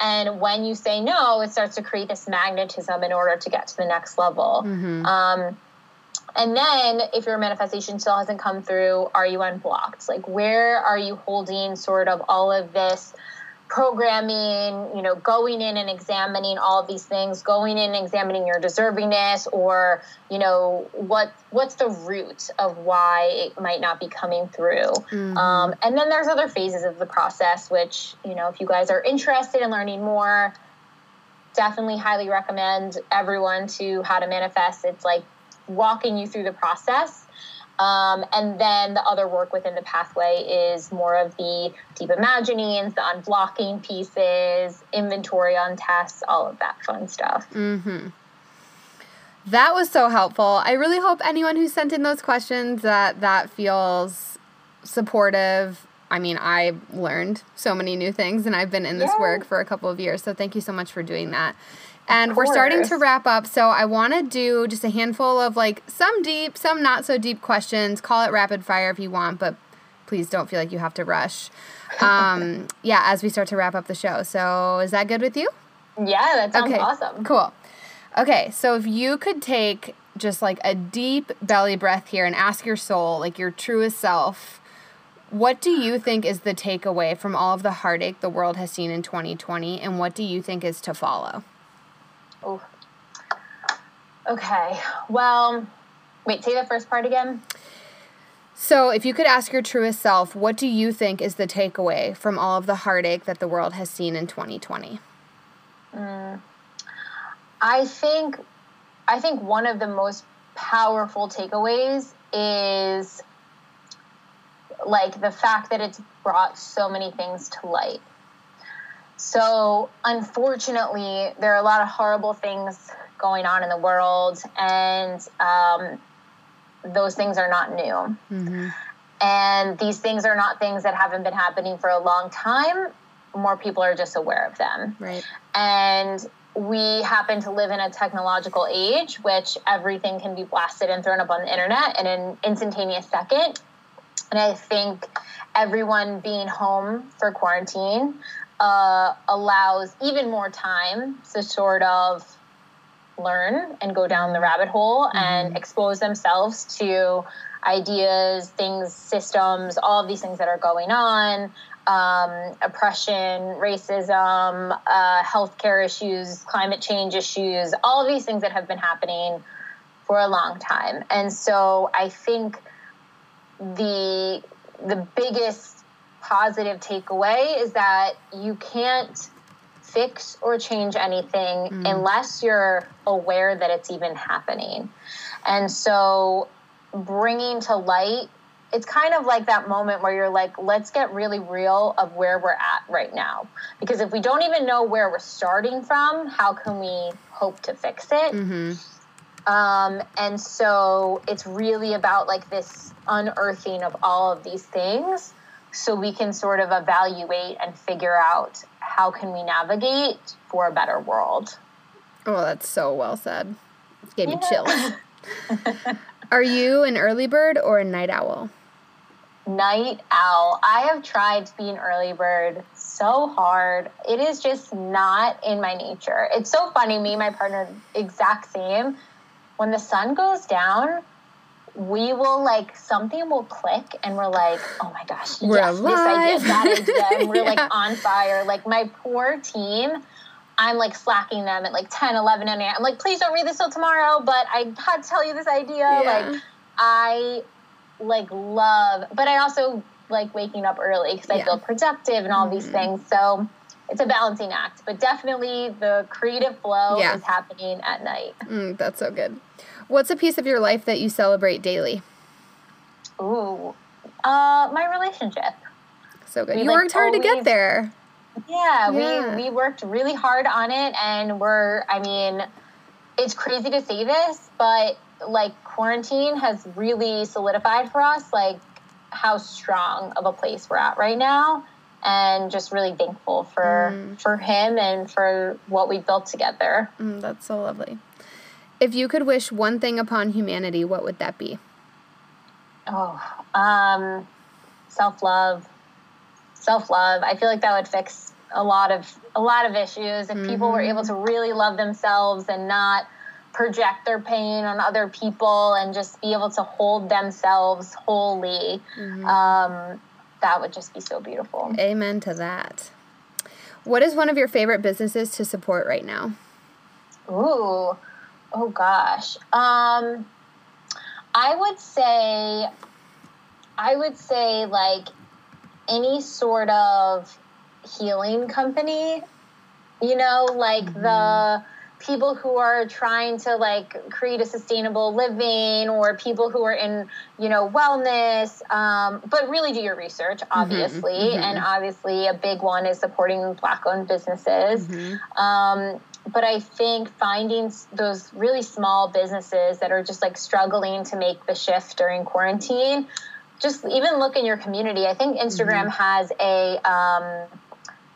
[SPEAKER 2] and when you say no it starts to create this magnetism in order to get to the next level mm-hmm. um, and then if your manifestation still hasn't come through, are you unblocked? Like where are you holding sort of all of this programming, you know, going in and examining all of these things, going in and examining your deservingness or, you know, what what's the root of why it might not be coming through. Mm-hmm. Um, and then there's other phases of the process which, you know, if you guys are interested in learning more, definitely highly recommend everyone to how to manifest. It's like walking you through the process. Um, and then the other work within the pathway is more of the deep imaginings, the unblocking pieces, inventory on tests, all of that fun stuff.
[SPEAKER 1] Mm-hmm. That was so helpful. I really hope anyone who sent in those questions that that feels supportive. I mean, I learned so many new things and I've been in this work for a couple of years. So thank you so much for doing that. And we're starting to wrap up, so I want to do just a handful of like some deep, some not so deep questions. Call it rapid fire if you want, but please don't feel like you have to rush. Um, yeah, as we start to wrap up the show. So is that good with you?
[SPEAKER 2] Yeah, that sounds okay, awesome.
[SPEAKER 1] Cool. Okay, so if you could take just like a deep belly breath here and ask your soul, like your truest self, what do you think is the takeaway from all of the heartache the world has seen in 2020, and what do you think is to follow?
[SPEAKER 2] Oh. Okay. Well, wait, say the first part again.
[SPEAKER 1] So, if you could ask your truest self, what do you think is the takeaway from all of the heartache that the world has seen in 2020?
[SPEAKER 2] Mm, I think I think one of the most powerful takeaways is like the fact that it's brought so many things to light. So, unfortunately, there are a lot of horrible things going on in the world, and um, those things are not new. Mm-hmm. And these things are not things that haven't been happening for a long time. More people are just aware of them.
[SPEAKER 1] Right.
[SPEAKER 2] And we happen to live in a technological age, which everything can be blasted and thrown up on the internet in an instantaneous second. And I think everyone being home for quarantine uh, allows even more time to sort of learn and go down the rabbit hole mm-hmm. and expose themselves to ideas, things, systems, all of these things that are going on. Um, oppression, racism, uh, healthcare issues, climate change issues, all of these things that have been happening for a long time. And so I think the the biggest positive takeaway is that you can't fix or change anything mm. unless you're aware that it's even happening. And so bringing to light it's kind of like that moment where you're like, let's get really real of where we're at right now. Because if we don't even know where we're starting from, how can we hope to fix it? Mm-hmm. Um, and so it's really about like this unearthing of all of these things so we can sort of evaluate and figure out how can we navigate for a better world.
[SPEAKER 1] Oh, that's so well said. It gave me chills. Are you an early bird or a night owl?
[SPEAKER 2] Night owl. I have tried to be an early bird so hard. It is just not in my nature. It's so funny. Me and my partner, exact same. When the sun goes down, we will like something will click and we're like, oh my gosh, we're yes, alive. this idea, that idea, and we're yeah. like on fire. Like my poor team, I'm like slacking them at like 10, 11 and I'm like, please don't read this till tomorrow, but I had to tell you this idea. Yeah. Like I like love, but I also like waking up early because I yeah. feel productive and all mm-hmm. these things. So it's a balancing act, but definitely the creative flow is happening at night.
[SPEAKER 1] Mm, that's so good. What's a piece of your life that you celebrate daily?
[SPEAKER 2] Ooh, uh, my relationship.
[SPEAKER 1] So good. We, you like, worked hard to get there.
[SPEAKER 2] Yeah, yeah, we we worked really hard on it, and we're. I mean, it's crazy to say this, but like quarantine has really solidified for us, like how strong of a place we're at right now and just really thankful for mm. for him and for what we built together.
[SPEAKER 1] Mm, that's so lovely. If you could wish one thing upon humanity, what would that be?
[SPEAKER 2] Oh, um, self love. Self love. I feel like that would fix a lot of a lot of issues if mm-hmm. people were able to mm-hmm. really love themselves and not project their pain on other people and just be able to hold themselves wholly. Mm-hmm. Um, that would just be so beautiful.
[SPEAKER 1] Amen to that. What is one of your favorite businesses to support right now?
[SPEAKER 2] Ooh, oh gosh. Um, I would say, I would say like any sort of healing company. You know, like mm-hmm. the people who are trying to like create a sustainable living or people who are in you know wellness um, but really do your research mm-hmm, obviously mm-hmm, and obviously a big one is supporting black owned businesses mm-hmm. um, but i think finding those really small businesses that are just like struggling to make the shift during quarantine just even look in your community i think instagram mm-hmm. has a um,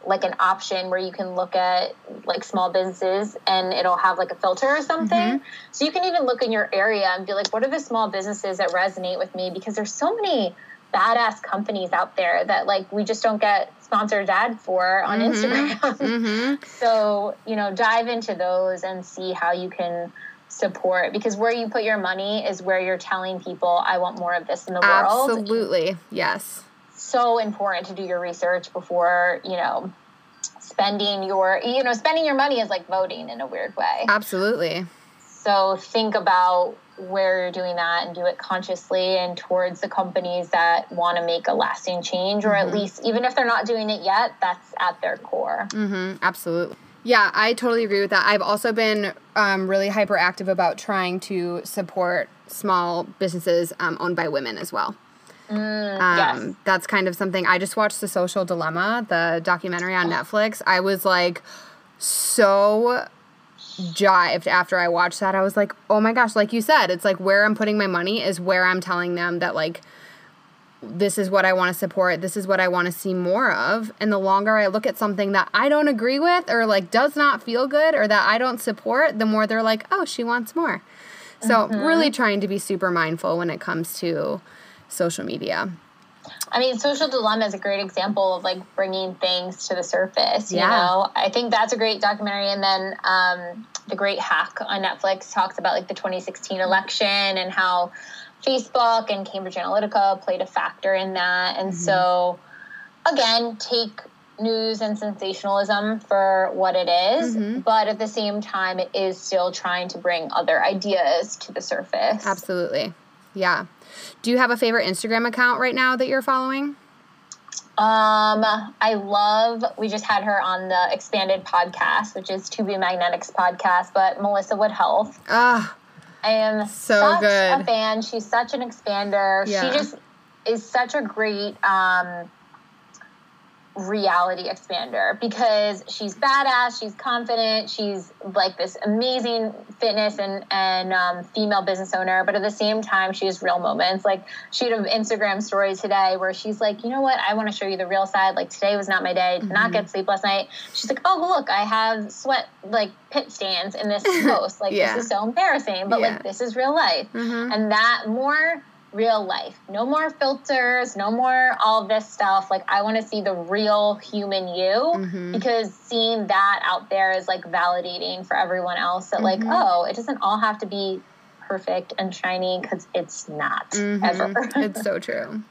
[SPEAKER 2] like an option where you can look at like small businesses and it'll have like a filter or something. Mm-hmm. So you can even look in your area and be like, what are the small businesses that resonate with me? Because there's so many badass companies out there that like we just don't get sponsored ad for on mm-hmm. Instagram. Mm-hmm. so, you know, dive into those and see how you can support because where you put your money is where you're telling people I want more of this in the
[SPEAKER 1] world. Absolutely. Yes
[SPEAKER 2] so important to do your research before, you know, spending your, you know, spending your money is like voting in a weird way.
[SPEAKER 1] Absolutely.
[SPEAKER 2] So think about where you're doing that and do it consciously and towards the companies that want to make a lasting change, or mm-hmm. at least, even if they're not doing it yet, that's at their core.
[SPEAKER 1] Mm-hmm. Absolutely. Yeah, I totally agree with that. I've also been um, really hyperactive about trying to support small businesses um, owned by women as well. Mm, um, yes. That's kind of something. I just watched The Social Dilemma, the documentary on Netflix. I was like so jived after I watched that. I was like, oh my gosh, like you said, it's like where I'm putting my money is where I'm telling them that, like, this is what I want to support. This is what I want to see more of. And the longer I look at something that I don't agree with or like does not feel good or that I don't support, the more they're like, oh, she wants more. So, mm-hmm. really trying to be super mindful when it comes to social media.
[SPEAKER 2] I mean, Social Dilemma is a great example of like bringing things to the surface. You yeah. know, I think that's a great documentary. And then um, The Great Hack on Netflix talks about like the 2016 election and how Facebook and Cambridge Analytica played a factor in that. And mm-hmm. so, again, take news and sensationalism for what it is, mm-hmm. but at the same time, it is still trying to bring other ideas to the surface.
[SPEAKER 1] Absolutely. Yeah. Do you have a favorite Instagram account right now that you're following?
[SPEAKER 2] Um, I love. We just had her on the expanded podcast, which is To Be Magnetics podcast, but Melissa Wood Health.
[SPEAKER 1] Ah,
[SPEAKER 2] I am so such good. a fan. She's such an expander. Yeah. She just is such a great um, reality expander because she's badass, she's confident, she's like this amazing fitness and and um, female business owner, but at the same time, she has real moments. Like she had an Instagram story today where she's like, you know what, I want to show you the real side. Like today was not my day, did mm-hmm. not get sleep last night. She's like, oh look, I have sweat like pit stains in this post. Like yeah. this is so embarrassing, but yeah. like this is real life, mm-hmm. and that more real life. No more filters, no more all this stuff. Like I want to see the real human you mm-hmm. because seeing that out there is like validating for everyone else that mm-hmm. like, oh, it doesn't all have to be perfect and shiny because it's not mm-hmm. ever.
[SPEAKER 1] it's so true.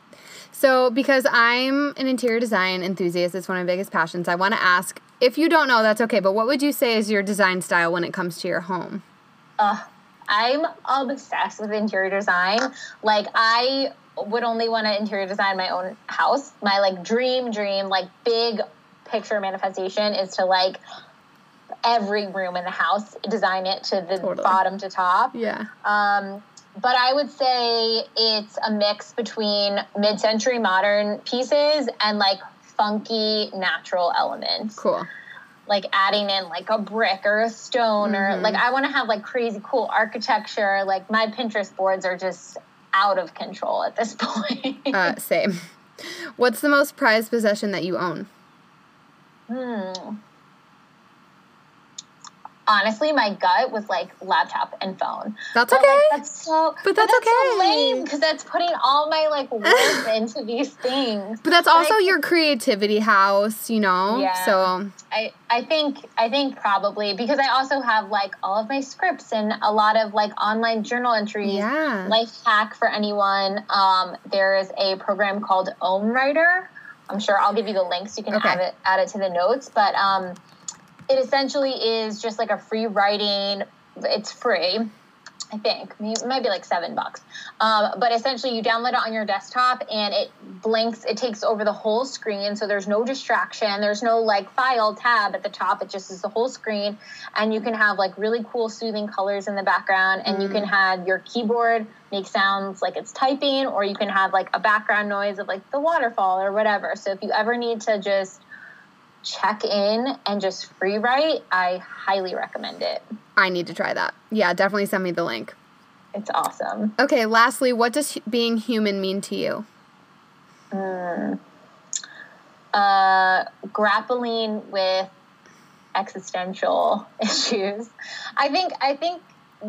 [SPEAKER 1] So, because I'm an interior design enthusiast, it's one of my biggest passions. I want to ask if you don't know, that's okay, but what would you say is your design style when it comes to your home?
[SPEAKER 2] Uh, I'm obsessed with interior design. Like I would only want to interior design my own house. My like dream dream like big picture manifestation is to like every room in the house, design it to the totally. bottom to top.
[SPEAKER 1] Yeah.
[SPEAKER 2] Um, but I would say it's a mix between mid-century modern pieces and like funky natural elements.
[SPEAKER 1] Cool.
[SPEAKER 2] Like adding in like a brick or a stone mm-hmm. or like I want to have like crazy cool architecture. Like my Pinterest boards are just out of control at this point.
[SPEAKER 1] uh, same. What's the most prized possession that you own?
[SPEAKER 2] Hmm honestly, my gut was like laptop and phone.
[SPEAKER 1] That's okay. Like,
[SPEAKER 2] that's so,
[SPEAKER 1] but that's, but that's okay.
[SPEAKER 2] So lame because that's putting all my like work into these things.
[SPEAKER 1] But that's but also I, your creativity house, you know.
[SPEAKER 2] Yeah.
[SPEAKER 1] So
[SPEAKER 2] I I think I think probably because I also have like all of my scripts and a lot of like online journal entries.
[SPEAKER 1] Yeah.
[SPEAKER 2] Life hack for anyone. Um, there is a program called OmmWriter. I'm sure I'll give you the links. You can okay. add it add it to the notes, but um it essentially is just like a free writing. It's free. I think it might be like seven bucks. Um, but essentially, you download it on your desktop and it blinks. It takes over the whole screen, so there's no distraction. There's no like file tab at the top. It just is the whole screen, and you can have like really cool, soothing colors in the background, and mm. you can mm. have your keyboard make sounds like it's typing, or you can have like a background noise of like the waterfall or whatever. So if you ever need to just check in and just free write, I highly recommend it.
[SPEAKER 1] I need to try that. Yeah, definitely send me the link.
[SPEAKER 2] It's awesome.
[SPEAKER 1] Okay, lastly, what does being human mean to you?
[SPEAKER 2] Mm. Uh, grappling with existential issues. I think I think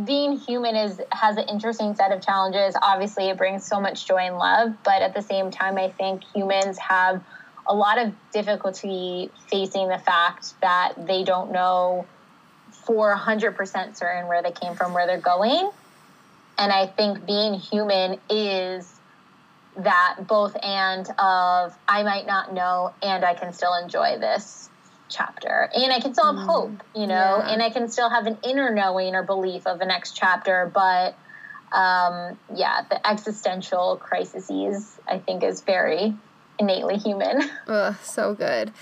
[SPEAKER 2] being human is has an interesting set of challenges. Obviously, it brings so much joy and love, but at the same time, I think humans have a lot of difficulty facing the fact that they don't know for 100% certain where they came from, where they're going. And I think being human is that both and of I might not know and I can still enjoy this chapter and I can still have mm, hope, you know, yeah. and I can still have an inner knowing or belief of the next chapter, but um, yeah, the existential crises I think is very innately human.
[SPEAKER 1] Ugh, so good.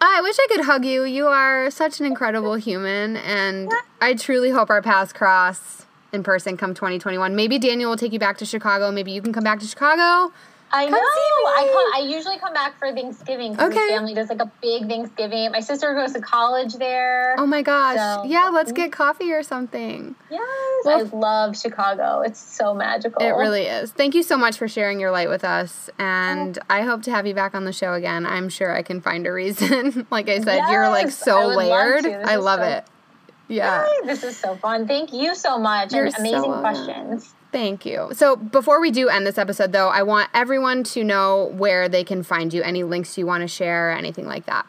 [SPEAKER 1] I wish I could hug you. You are such an incredible human, and I truly hope our paths cross in person come 2021. Maybe Daniel will take you back to Chicago. Maybe you can come back to Chicago.
[SPEAKER 2] I come know. I come. I usually come back for Thanksgiving because okay. family does like a big Thanksgiving. My sister goes to college there.
[SPEAKER 1] Oh my gosh! So. Yeah, let's mm-hmm. get coffee or something.
[SPEAKER 2] Yes, well, I love Chicago. It's so magical.
[SPEAKER 1] It really is. Thank you so much for sharing your light with us, and oh. I hope to have you back on the show again. I'm sure I can find a reason. like I said, yes, you're like so layered. Love I love so- it. Yeah.
[SPEAKER 2] Yay, this is so fun. Thank you so much. You're and amazing so questions.
[SPEAKER 1] Thank you. So, before we do end this episode, though, I want everyone to know where they can find you, any links you want to share, anything like that.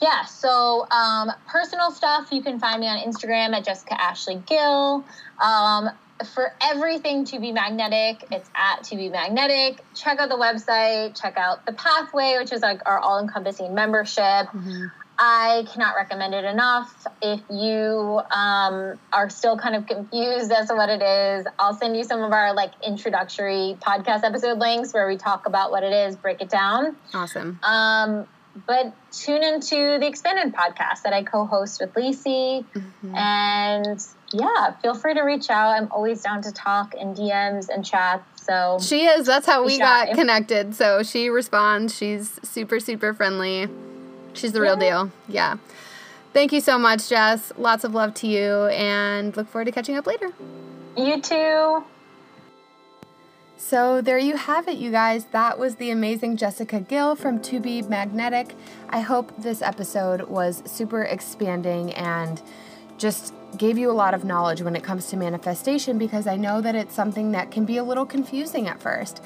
[SPEAKER 2] Yeah, so um, personal stuff, you can find me on Instagram at Jessica Ashley Gill. Um, for everything To Be Magnetic, it's at to be magnetic. Check out the website, check out the pathway, which is like our all encompassing membership. Mm-hmm. I cannot recommend it enough. If you um, are still kind of confused as to what it is, I'll send you some of our like introductory podcast episode links where we talk about what it is, break it down.
[SPEAKER 1] Awesome.
[SPEAKER 2] Um, but tune into the expanded podcast that I co-host with Lacy, mm-hmm. and yeah, feel free to reach out. I'm always down to talk in DMs and chats. So
[SPEAKER 1] she is. That's how we got connected. So she responds. She's super super friendly. She's the real deal. Yeah. Thank you so much, Jess. Lots of love to you and look forward to catching up later.
[SPEAKER 2] You too.
[SPEAKER 1] So, there you have it, you guys. That was the amazing Jessica Gill from To Be Magnetic. I hope this episode was super expanding and just gave you a lot of knowledge when it comes to manifestation because I know that it's something that can be a little confusing at first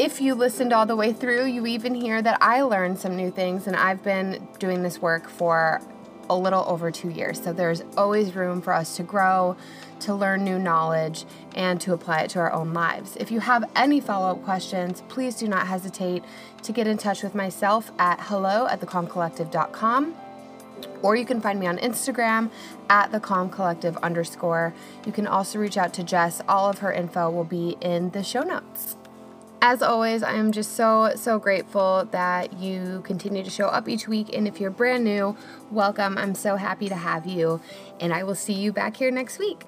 [SPEAKER 1] if you listened all the way through, you even hear that I learned some new things, and I've been doing this work for a little over two years. So there's always room for us to grow, to learn new knowledge, and to apply it to our own lives. If you have any follow up questions, please do not hesitate to get in touch with myself at hello at. Or you can find me on Instagram at the calm collective underscore. You can also reach out to Jess. All of her info will be in the show notes. As always, I am just so, so grateful that you continue to show up each week. And if you're brand new, welcome. I'm so happy to have you. And I will see you back here next week.